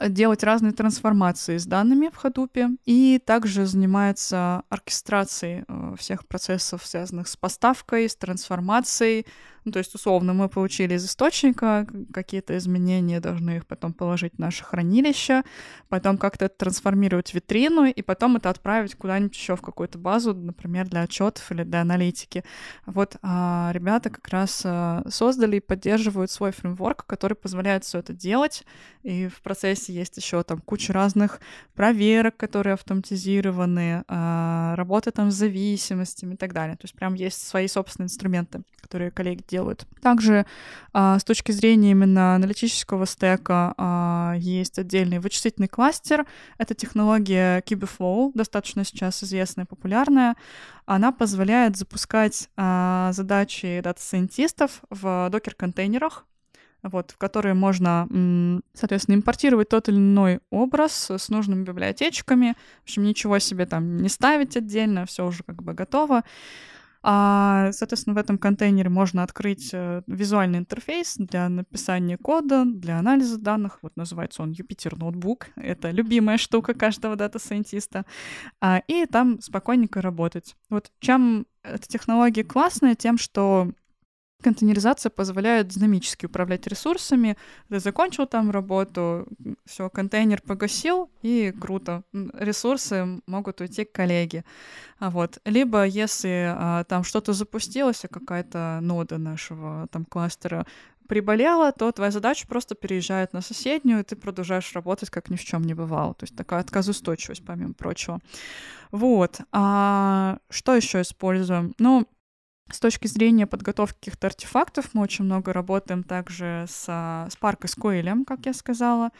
делать разные трансформации с данными в Hadoop и также занимается оркестрацией э, всех процессов, связанных с поставкой, с трансформацией, ну, то есть, условно, мы получили из источника какие-то изменения, должны их потом положить в наше хранилище, потом как-то трансформировать в витрину, и потом это отправить куда-нибудь еще в какую-то базу, например, для отчетов или для аналитики. Вот а, ребята как раз а, создали и поддерживают свой фреймворк, который позволяет все это делать. И в процессе есть еще там куча разных проверок, которые автоматизированы, а, работа там с зависимостями и так далее. То есть прям есть свои собственные инструменты, которые коллеги делают делают. Также а, с точки зрения именно аналитического стека а, есть отдельный вычислительный кластер. Это технология Kubeflow, достаточно сейчас известная популярная. Она позволяет запускать а, задачи дата-сайентистов в докер-контейнерах, вот, в которые можно, соответственно, импортировать тот или иной образ с нужными библиотечками. В общем, ничего себе там не ставить отдельно, все уже как бы готово. А, соответственно, в этом контейнере можно открыть э, визуальный интерфейс для написания кода, для анализа данных. Вот называется он Jupyter Notebook. Это любимая штука каждого дата-сайентиста. А, и там спокойненько работать. Вот чем эта технология классная, тем, что Контейнеризация позволяет динамически управлять ресурсами. Ты закончил там работу, все, контейнер погасил, и круто. Ресурсы могут уйти к коллеге. А вот. Либо если а, там что-то запустилось, а какая-то нода нашего там кластера приболела, то твоя задача просто переезжает на соседнюю, и ты продолжаешь работать, как ни в чем не бывало. То есть такая отказоустойчивость, помимо прочего. Вот. А что еще используем? Ну, с точки зрения подготовки каких-то артефактов мы очень много работаем также с Spark SQL, как я сказала.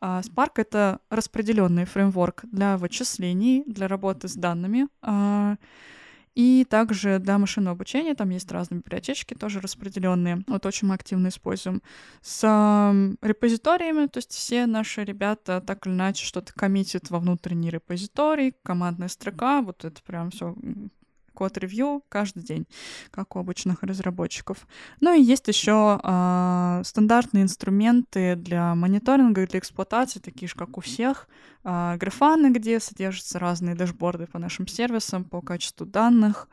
А, Spark — это распределенный фреймворк для вычислений, для работы с данными. А, и также для машинного обучения там есть разные библиотечки, тоже распределенные. Вот очень мы активно используем. С репозиториями, то есть все наши ребята так или иначе что-то коммитят во внутренний репозиторий, командная строка, вот это прям все код-ревью каждый день, как у обычных разработчиков. Ну и есть еще э, стандартные инструменты для мониторинга для эксплуатации, такие же, как у всех. Э, графаны, где содержатся разные дашборды по нашим сервисам, по качеству данных,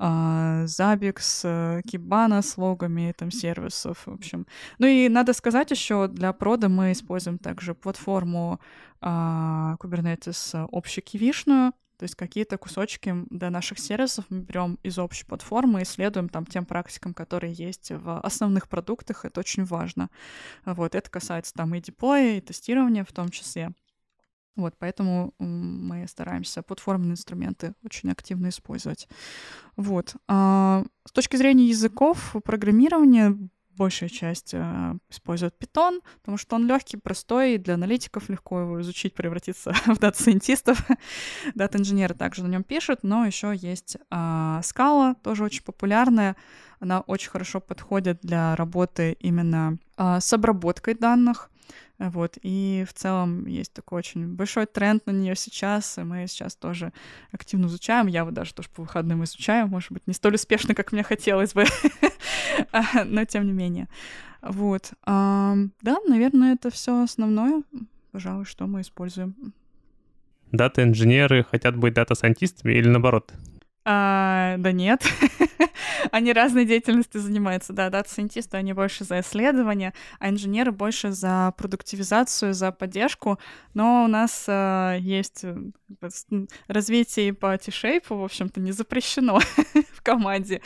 Zabbix, Kibana с логами там сервисов, в общем. Ну и надо сказать еще, для прода мы используем также платформу Kubernetes общекивишную, То есть какие-то кусочки для наших сервисов мы берем из общей платформы и следуем там тем практикам, которые есть в основных продуктах. Это очень важно. Вот, это касается там и деплоя, и тестирования в том числе. Вот, поэтому мы стараемся платформенные инструменты очень активно использовать. Вот. А с точки зрения языков программирования большая часть э, использует Python, потому что он легкий, простой, для аналитиков легко его изучить, превратиться в дата-сайентистов. Дата-инженеры также на нем пишут, но еще есть э, Scala, тоже очень популярная. Она очень хорошо подходит для работы именно э, с обработкой данных. Вот, и в целом есть такой очень большой тренд на нее сейчас, и мы сейчас тоже активно изучаем. Я вот даже тоже по выходным изучаю, может быть, не столь успешно, как мне хотелось бы, но тем не менее. Вот. Да, наверное, это все основное, пожалуй, что мы используем. Дата-инженеры хотят быть дата-сайентистами или наоборот? А, да нет. они разной деятельностью занимаются. Да, дата-сайентисты, они больше за исследования, а инженеры больше за продуктивизацию, за поддержку. Но у нас э, есть развитие по T-Shape, в общем-то, не запрещено команде.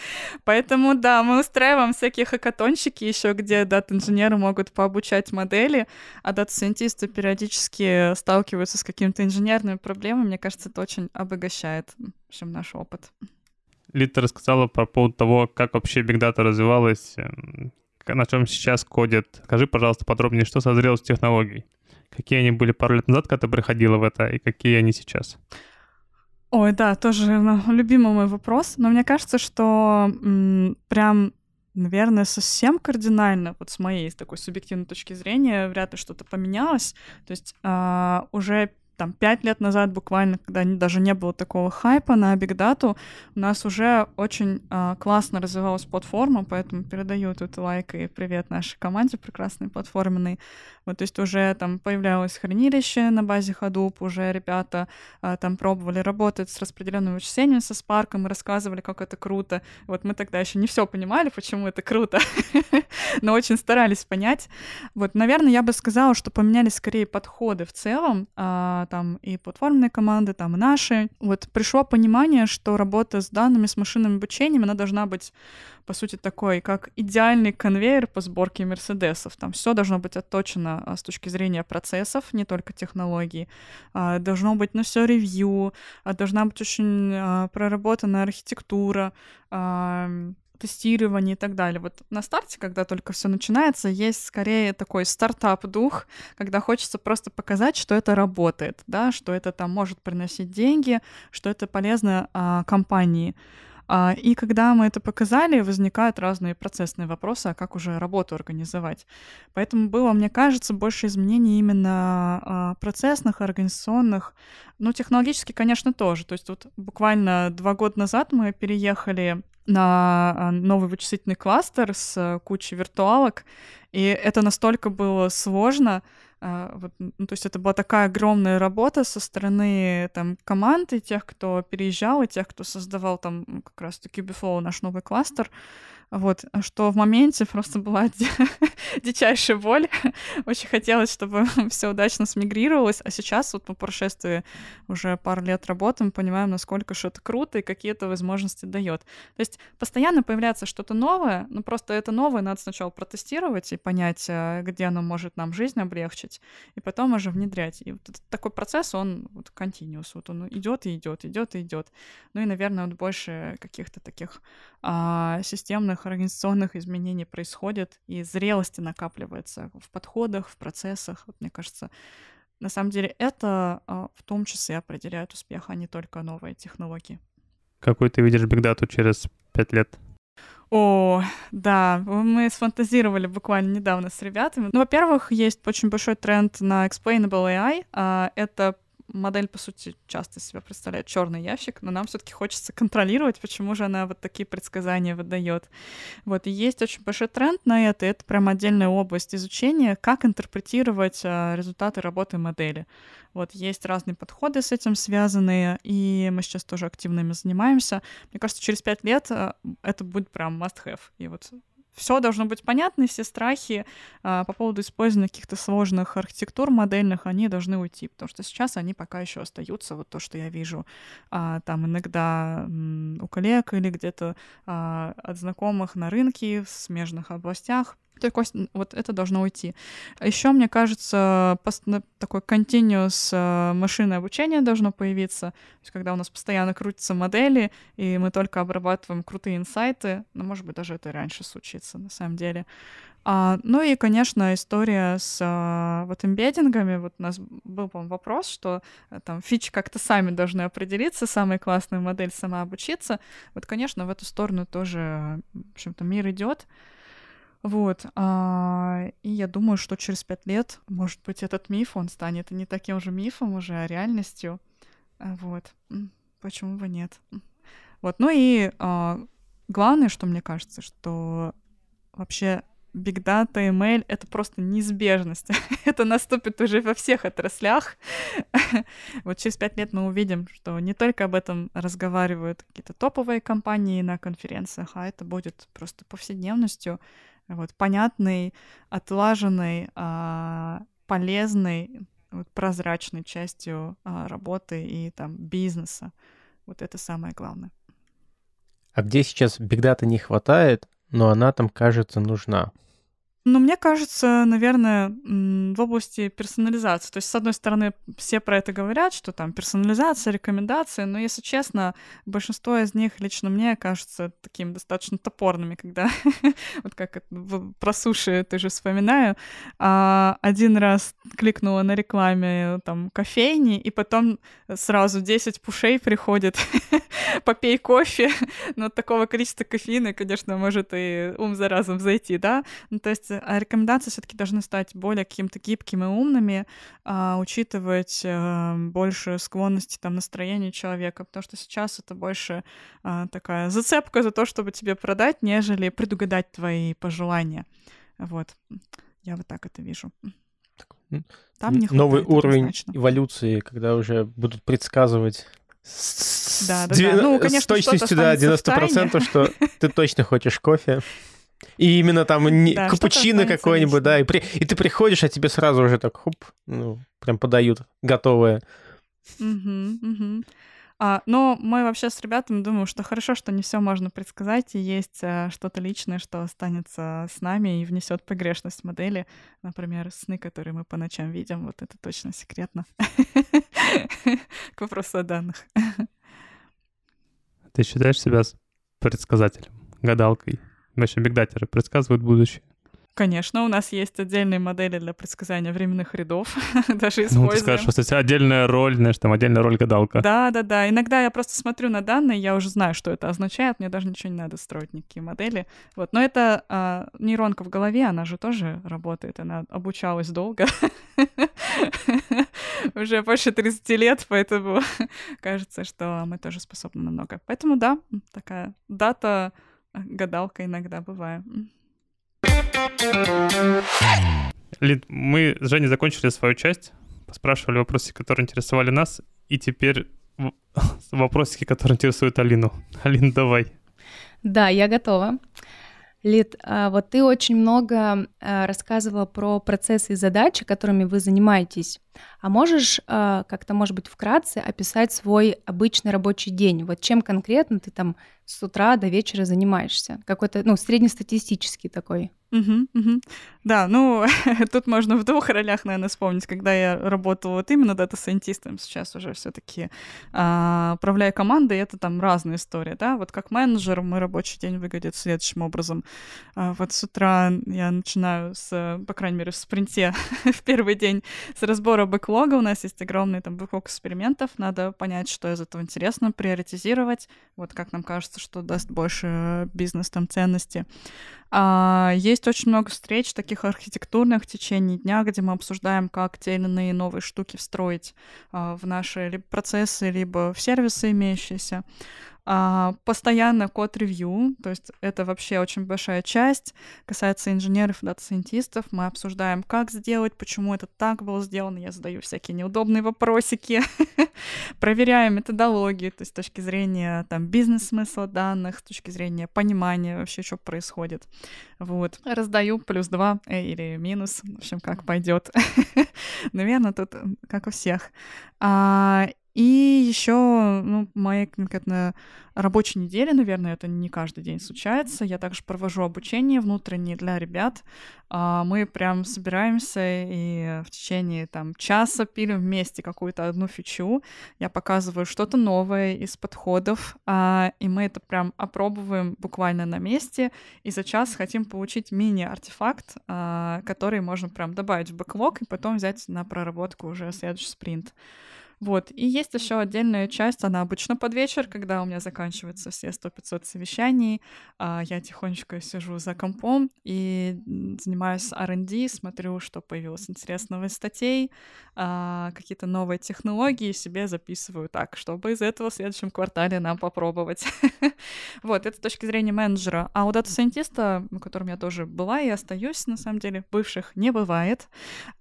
Поэтому, да, мы устраиваем всякие хакатончики еще, где дата-инженеры могут пообучать модели, а дата-сайентисты периодически сталкиваются с какими-то инженерными проблемами. Мне кажется, это очень обогащает в наш опыт. Лита рассказала по поводу того, как вообще Big Data развивалась, эм, на чем сейчас кодит. Скажи, пожалуйста, подробнее, что со зрелостью технологий? Какие они были пару лет назад, когда ты приходила в это, и какие они сейчас? Ой, да, тоже ну, любимый мой вопрос. Но мне кажется, что м, прям наверное, совсем кардинально, вот с моей такой субъективной точки зрения, вряд ли что-то поменялось. То есть э, уже там пять лет назад буквально, когда даже не было такого хайпа на Data, у нас уже очень э, классно развивалась платформа, поэтому передаю тут лайк и привет нашей команде прекрасной платформенной. Вот, то есть уже там появлялось хранилище на базе Hadoop, уже ребята э, там пробовали работать с распределенным вычислением со Spark, и рассказывали, как это круто. Вот мы тогда еще не все понимали, почему это круто, но очень старались понять. Вот, наверное, я бы сказала, что поменялись скорее подходы в целом, э, там и платформенные команды, там и наши. Вот пришло понимание, что работа с данными, с машинным обучением, она должна быть, по сути, такой, как идеальный конвейер по сборке мерседесов. Там все должно быть отточено а, с точки зрения процессов, не только технологий. А, должно быть на все ревью, а, должна быть очень проработана архитектура, тестирование и так далее. Вот на старте, когда только все начинается, есть скорее такой стартап-дух, когда хочется просто показать, что это работает, да, что это там может приносить деньги, что это полезно а, компании. А, и когда мы это показали, возникают разные процессные вопросы, а как уже работу организовать. Поэтому было, мне кажется, больше изменений именно а, процессных, организационных. Ну, технологически, конечно, тоже. То есть вот буквально два года назад мы переехали на а, новый вычислительный кластер с э, кучей виртуалок, и это настолько было сложно, а, вот, ну, то есть это была такая огромная работа со стороны там команды, тех, кто переезжал, и тех, кто создавал там как раз-таки Cubeflow, наш новый кластер, вот, что в моменте просто была дичайшая боль. Очень хотелось, чтобы все удачно смигрировалось, а сейчас вот по прошествии уже пару лет работы мы понимаем, насколько что это круто и какие это возможности дает. То есть постоянно появляется что-то новое, но просто это новое надо сначала протестировать и понять, э, где оно может нам жизнь облегчить, и потом уже внедрять. И вот такой процесс, он вот continuous, вот он идет и идет, идет и идет. Ну и, наверное, вот больше каких-то таких а, системных организационных изменений происходит, и зрелости накапливается в подходах, в процессах. Вот, мне кажется, на самом деле это а, в том числе определяет успех, а не только новые технологии. Какой ты видишь бигдату через пять лет? О, да, мы сфантазировали буквально недавно с ребятами. Ну, во-первых, есть очень большой тренд на explainable AI. А, это модель, по сути, часто себя представляет черный ящик, но нам все-таки хочется контролировать, почему же она вот такие предсказания выдает. Вот, и есть очень большой тренд на это, это прям отдельная область изучения, как интерпретировать а, результаты работы модели. Вот, есть разные подходы с этим связанные, и мы сейчас тоже активно ими занимаемся. Мне кажется, через пять лет а, это будет прям must-have. И вот все должно быть понятно, все страхи а, по поводу использования каких-то сложных архитектур модельных, они должны уйти, потому что сейчас они пока еще остаются, вот то, что я вижу а, там иногда у коллег или где-то а, от знакомых на рынке в смежных областях, то есть вот это должно уйти. Еще, мне кажется, такой continuous э, машинное обучение должно появиться, то есть когда у нас постоянно крутятся модели, и мы только обрабатываем крутые инсайты, ну, может быть, даже это раньше случится, на самом деле. А, ну и, конечно, история с а, вот эмбеддингами. Вот у нас был, по вопрос, что а, там фичи как-то сами должны определиться, самая классная модель сама обучиться. Вот, конечно, в эту сторону тоже, в общем-то, мир идет. Вот. А, и я думаю, что через пять лет, может быть, этот миф, он станет не таким же мифом уже, а реальностью. А, вот. Почему бы нет? Вот. Ну и а, главное, что мне кажется, что вообще Big Data, ML — это просто неизбежность. это наступит уже во всех отраслях. вот через пять лет мы увидим, что не только об этом разговаривают какие-то топовые компании на конференциях, а это будет просто повседневностью вот, понятной, отлаженной, а, полезной, вот, прозрачной частью а, работы и там бизнеса. Вот это самое главное. А где сейчас бигдата не хватает, но она там, кажется, нужна? Ну, мне кажется, наверное, в области персонализации. То есть, с одной стороны, все про это говорят, что там персонализация, рекомендации, но, если честно, большинство из них лично мне кажется таким достаточно топорными, когда вот как про суши ты же вспоминаю, а, один раз кликнула на рекламе там кофейни, и потом сразу 10 пушей приходит, попей кофе, но от такого количества кофеина, конечно, может и ум за разум зайти, да, ну, то есть а рекомендации все-таки должны стать более какими-то гибкими и умными, а, учитывать а, больше склонности, там, настроения человека, потому что сейчас это больше а, такая зацепка за то, чтобы тебе продать, нежели предугадать твои пожелания. Вот. Я вот так это вижу. Там не Новый уровень эволюции, когда уже будут предсказывать да, да, да. Ну, конечно, с точностью до да, 90%, что ты точно хочешь кофе. И именно там не, да, капучино какой-нибудь, да, и, при, и ты приходишь, а тебе сразу уже так, хоп, ну, прям подают готовое. Угу, угу. А, но мы вообще с ребятами думаем, что хорошо, что не все можно предсказать, и есть а, что-то личное, что останется с нами и внесет погрешность модели. Например, сны, которые мы по ночам видим, вот это точно секретно. К вопросу о данных. Ты считаешь себя предсказателем, гадалкой? Вообще, бигдатеры предсказывают будущее. Конечно, у нас есть отдельные модели для предсказания временных рядов, даже используем. Ну, ты скажешь, что это отдельная роль, знаешь, там отдельная роль гадалка. Да, да, да. Иногда я просто смотрю на данные, я уже знаю, что это означает, мне даже ничего не надо строить, никакие модели. Вот. Но это а, нейронка в голове, она же тоже работает, она обучалась долго. Уже больше 30 лет, поэтому кажется, что мы тоже способны на много. Поэтому да, такая дата гадалка иногда бываю. Лид, мы с Женей закончили свою часть, спрашивали вопросы, которые интересовали нас, и теперь вопросики, которые интересуют Алину. Алина, давай. Да, я готова. Лид, а, вот ты очень много а, рассказывала про процессы и задачи, которыми вы занимаетесь. А можешь а, как-то, может быть, вкратце описать свой обычный рабочий день? Вот чем конкретно ты там с утра до вечера занимаешься? Какой-то, ну, среднестатистический такой. Угу, угу. Да, ну, тут можно в двух ролях, наверное, вспомнить, когда я работала вот именно дата-сайентистом, сейчас уже все таки а, управляю командой, это там разная история, да, вот как менеджер мой рабочий день выглядит следующим образом. А, вот с утра я начинаю с, по крайней мере, в спринте в первый день с разбора бэклога, у нас есть огромный там бэклог экспериментов, надо понять, что из этого интересно, приоритизировать, вот как нам кажется, что даст больше бизнес там ценности. А, есть очень много встреч таких архитектурных в течение дня, где мы обсуждаем, как те или иные новые штуки встроить а, в наши либо процессы, либо в сервисы имеющиеся. А, постоянно код-ревью, то есть это вообще очень большая часть, касается инженеров и дата-сайентистов. Мы обсуждаем, как сделать, почему это так было сделано. Я задаю всякие неудобные вопросики, проверяем методологию, то есть с точки зрения там бизнес-смысла данных, с точки зрения понимания вообще, что происходит. Вот. Раздаю плюс два э, или минус, в общем, как пойдет. Наверное, тут как у всех. И еще, ну, моя конкретно рабочей неделе, наверное, это не каждый день случается. Я также провожу обучение внутреннее для ребят. А, мы прям собираемся и в течение там часа пилим вместе какую-то одну фичу. Я показываю что-то новое из подходов, а, и мы это прям опробуем буквально на месте. И за час хотим получить мини-артефакт, а, который можно прям добавить в бэклог и потом взять на проработку уже следующий спринт. Вот. И есть еще отдельная часть, она обычно под вечер, когда у меня заканчиваются все 100-500 совещаний, а, я тихонечко сижу за компом и занимаюсь R&D, смотрю, что появилось интересного из статей, а, какие-то новые технологии себе записываю так, чтобы из этого в следующем квартале нам попробовать. Вот, это с точки зрения менеджера. А у дата-сайентиста, у котором я тоже была и остаюсь, на самом деле, бывших не бывает.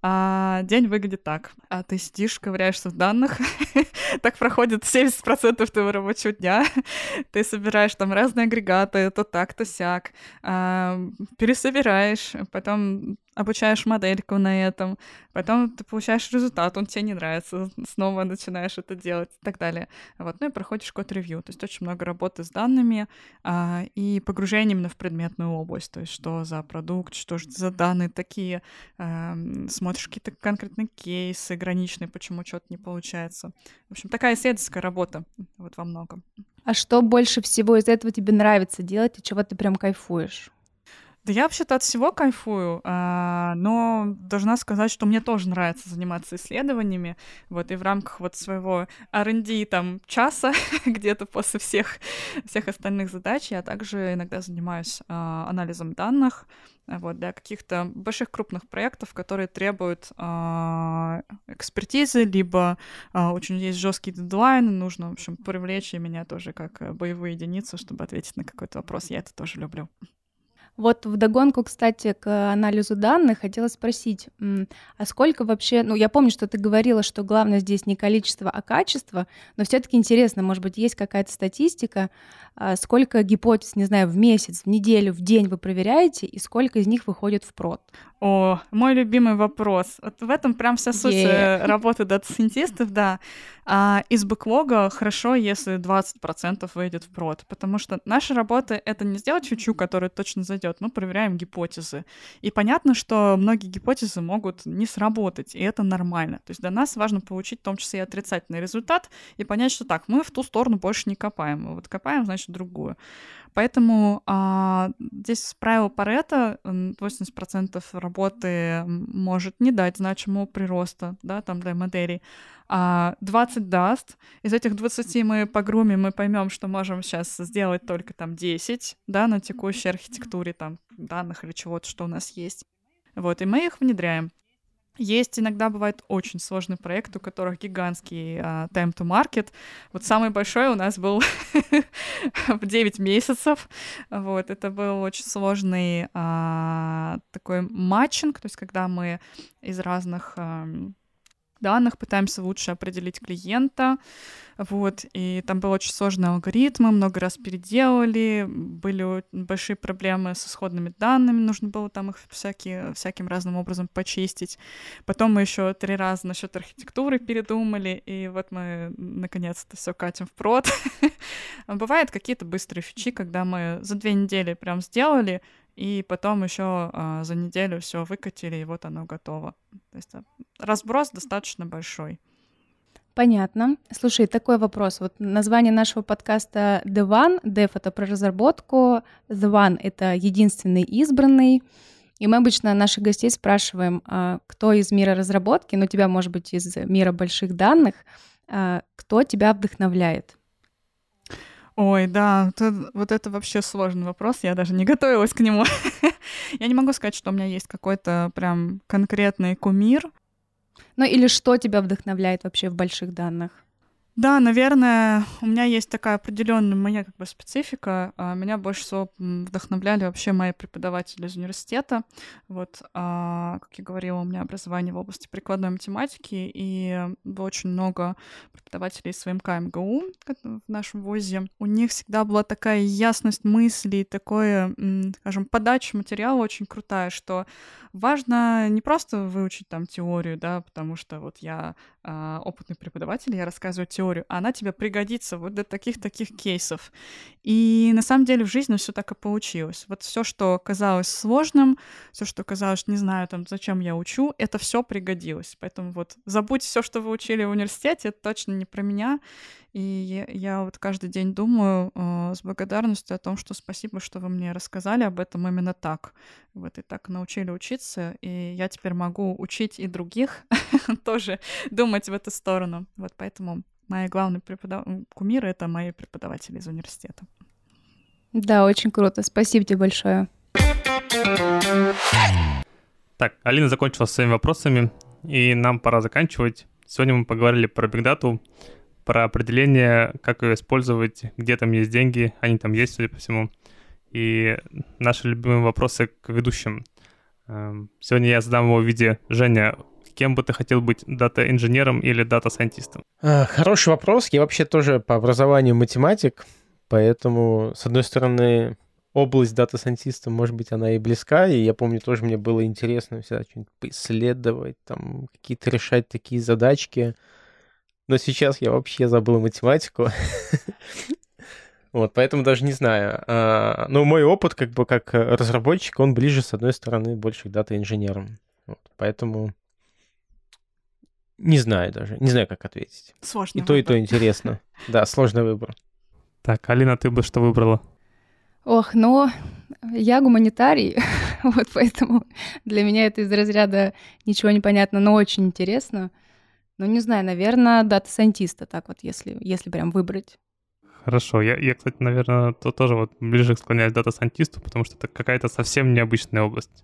А, день выглядит так. А ты сидишь, ковыряешься в данных, данных. так проходит 70% твоего рабочего дня. Ты собираешь там разные агрегаты, то так, то сяк, пересобираешь, потом обучаешь модельку на этом, потом ты получаешь результат, он тебе не нравится, снова начинаешь это делать и так далее. Вот, ну и проходишь код-ревью, то есть очень много работы с данными а, и погружением именно в предметную область, то есть что за продукт, что же за данные такие, а, смотришь какие-то конкретные кейсы граничные, почему что-то не получается. В общем, такая исследовательская работа вот во многом. А что больше всего из этого тебе нравится делать и чего ты прям кайфуешь? Да я вообще-то от всего кайфую, а, но должна сказать, что мне тоже нравится заниматься исследованиями. Вот и в рамках вот своего R&D там часа где-то после всех, всех остальных задач я также иногда занимаюсь а, анализом данных вот, для каких-то больших крупных проектов, которые требуют а, экспертизы, либо очень есть жесткие дедлайны, нужно, в общем, привлечь и меня тоже как боевую единицу, чтобы ответить на какой-то вопрос. Я это тоже люблю. Вот в догонку, кстати, к анализу данных хотела спросить, а сколько вообще, ну я помню, что ты говорила, что главное здесь не количество, а качество, но все-таки интересно, может быть, есть какая-то статистика, а сколько гипотез, не знаю, в месяц, в неделю, в день вы проверяете, и сколько из них выходит в прод? О, мой любимый вопрос. Вот в этом прям вся суть её. Э, работы дата-сайентистов, да. А из бэклога хорошо, если 20% выйдет в прод, потому что наша работа — это не сделать фичу, которая точно зайдет, мы проверяем гипотезы. И понятно, что многие гипотезы могут не сработать, и это нормально. То есть для нас важно получить в том числе и отрицательный результат и понять, что так, мы в ту сторону больше не копаем, мы вот копаем, значит, другую. Поэтому а, здесь правило Паретта 80% работы может не дать значимого прироста, да, там для моделей, а 20 даст. Из этих 20 мы погрумим, мы поймем, что можем сейчас сделать только там 10, да, на текущей архитектуре там данных или чего-то, что у нас есть. Вот, и мы их внедряем. Есть иногда бывает очень сложный проект, у которых гигантский uh, time to market. Вот самый большой у нас был в 9 месяцев. Вот, это был очень сложный uh, такой матчинг, то есть когда мы из разных uh, данных, пытаемся лучше определить клиента, вот, и там был очень сложный алгоритм, много раз переделали, были большие проблемы с исходными данными, нужно было там их всякие, всяким разным образом почистить. Потом мы еще три раза насчет архитектуры передумали, и вот мы наконец-то все катим в прод. Бывают какие-то быстрые фичи, когда мы за две недели прям сделали, и потом еще а, за неделю все выкатили, и вот оно готово. То есть а, разброс достаточно большой. Понятно. Слушай, такой вопрос. Вот название нашего подкаста The One. Dev — это про разработку. The One — это единственный избранный. И мы обычно наших гостей спрашиваем, а, кто из мира разработки, ну, тебя, может быть, из мира больших данных, а, кто тебя вдохновляет? Ой, да, вот это вообще сложный вопрос, я даже не готовилась к нему. я не могу сказать, что у меня есть какой-то прям конкретный кумир. Ну или что тебя вдохновляет вообще в больших данных? Да, наверное, у меня есть такая определенная моя как бы специфика. А, меня больше всего вдохновляли вообще мои преподаватели из университета. Вот, а, как я говорила, у меня образование в области прикладной математики, и очень много преподавателей из СВМК МГУ в нашем ВУЗе. У них всегда была такая ясность мыслей, такое, скажем, подача материала очень крутая, что важно не просто выучить там теорию, да, потому что вот я э, опытный преподаватель, я рассказываю теорию, а она тебе пригодится вот для таких-таких кейсов. И на самом деле в жизни все так и получилось. Вот все, что казалось сложным, все, что казалось, не знаю, там, зачем я учу, это все пригодилось. Поэтому вот забудь все, что вы учили в университете, это точно не про меня. И я, я вот каждый день думаю э, с благодарностью о том, что спасибо, что вы мне рассказали об этом именно так. Вот и так научили учиться, и я теперь могу учить и других тоже думать в эту сторону. Вот поэтому мои главные преподав... кумиры — это мои преподаватели из университета. Да, очень круто. Спасибо тебе большое. Так, Алина закончила своими вопросами, и нам пора заканчивать. Сегодня мы поговорили про бигдату, про определение, как ее использовать, где там есть деньги, они там есть, судя по всему. И наши любимые вопросы к ведущим. Эм, сегодня я задам его в виде «Женя, кем бы ты хотел быть, дата-инженером или дата-сайентистом? А, хороший вопрос. Я вообще тоже по образованию математик, поэтому, с одной стороны, область дата-сайентиста, может быть, она и близка, и я помню, тоже мне было интересно всегда что-нибудь поисследовать, там, какие-то решать такие задачки, но сейчас я вообще забыл математику. Вот, поэтому даже не знаю. А, но мой опыт, как бы, как разработчик, он ближе, с одной стороны, больше к дата-инженерам. Вот, поэтому не знаю даже. Не знаю, как ответить. Сложно. И то, и то интересно. Да, сложный выбор. Так, Алина, ты бы что выбрала? Ох, ну, я гуманитарий, вот поэтому для меня это из разряда ничего не понятно, но очень интересно. Ну, не знаю, наверное, дата-сайентиста, так вот, если, если прям выбрать. Хорошо. Я, я, кстати, наверное, то тоже вот ближе склоняюсь к дата-сайентисту, потому что это какая-то совсем необычная область.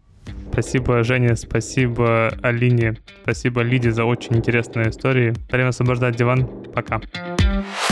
Спасибо, Жене, спасибо Алине, спасибо Лиде за очень интересные истории. Время освобождать диван. Пока. Thank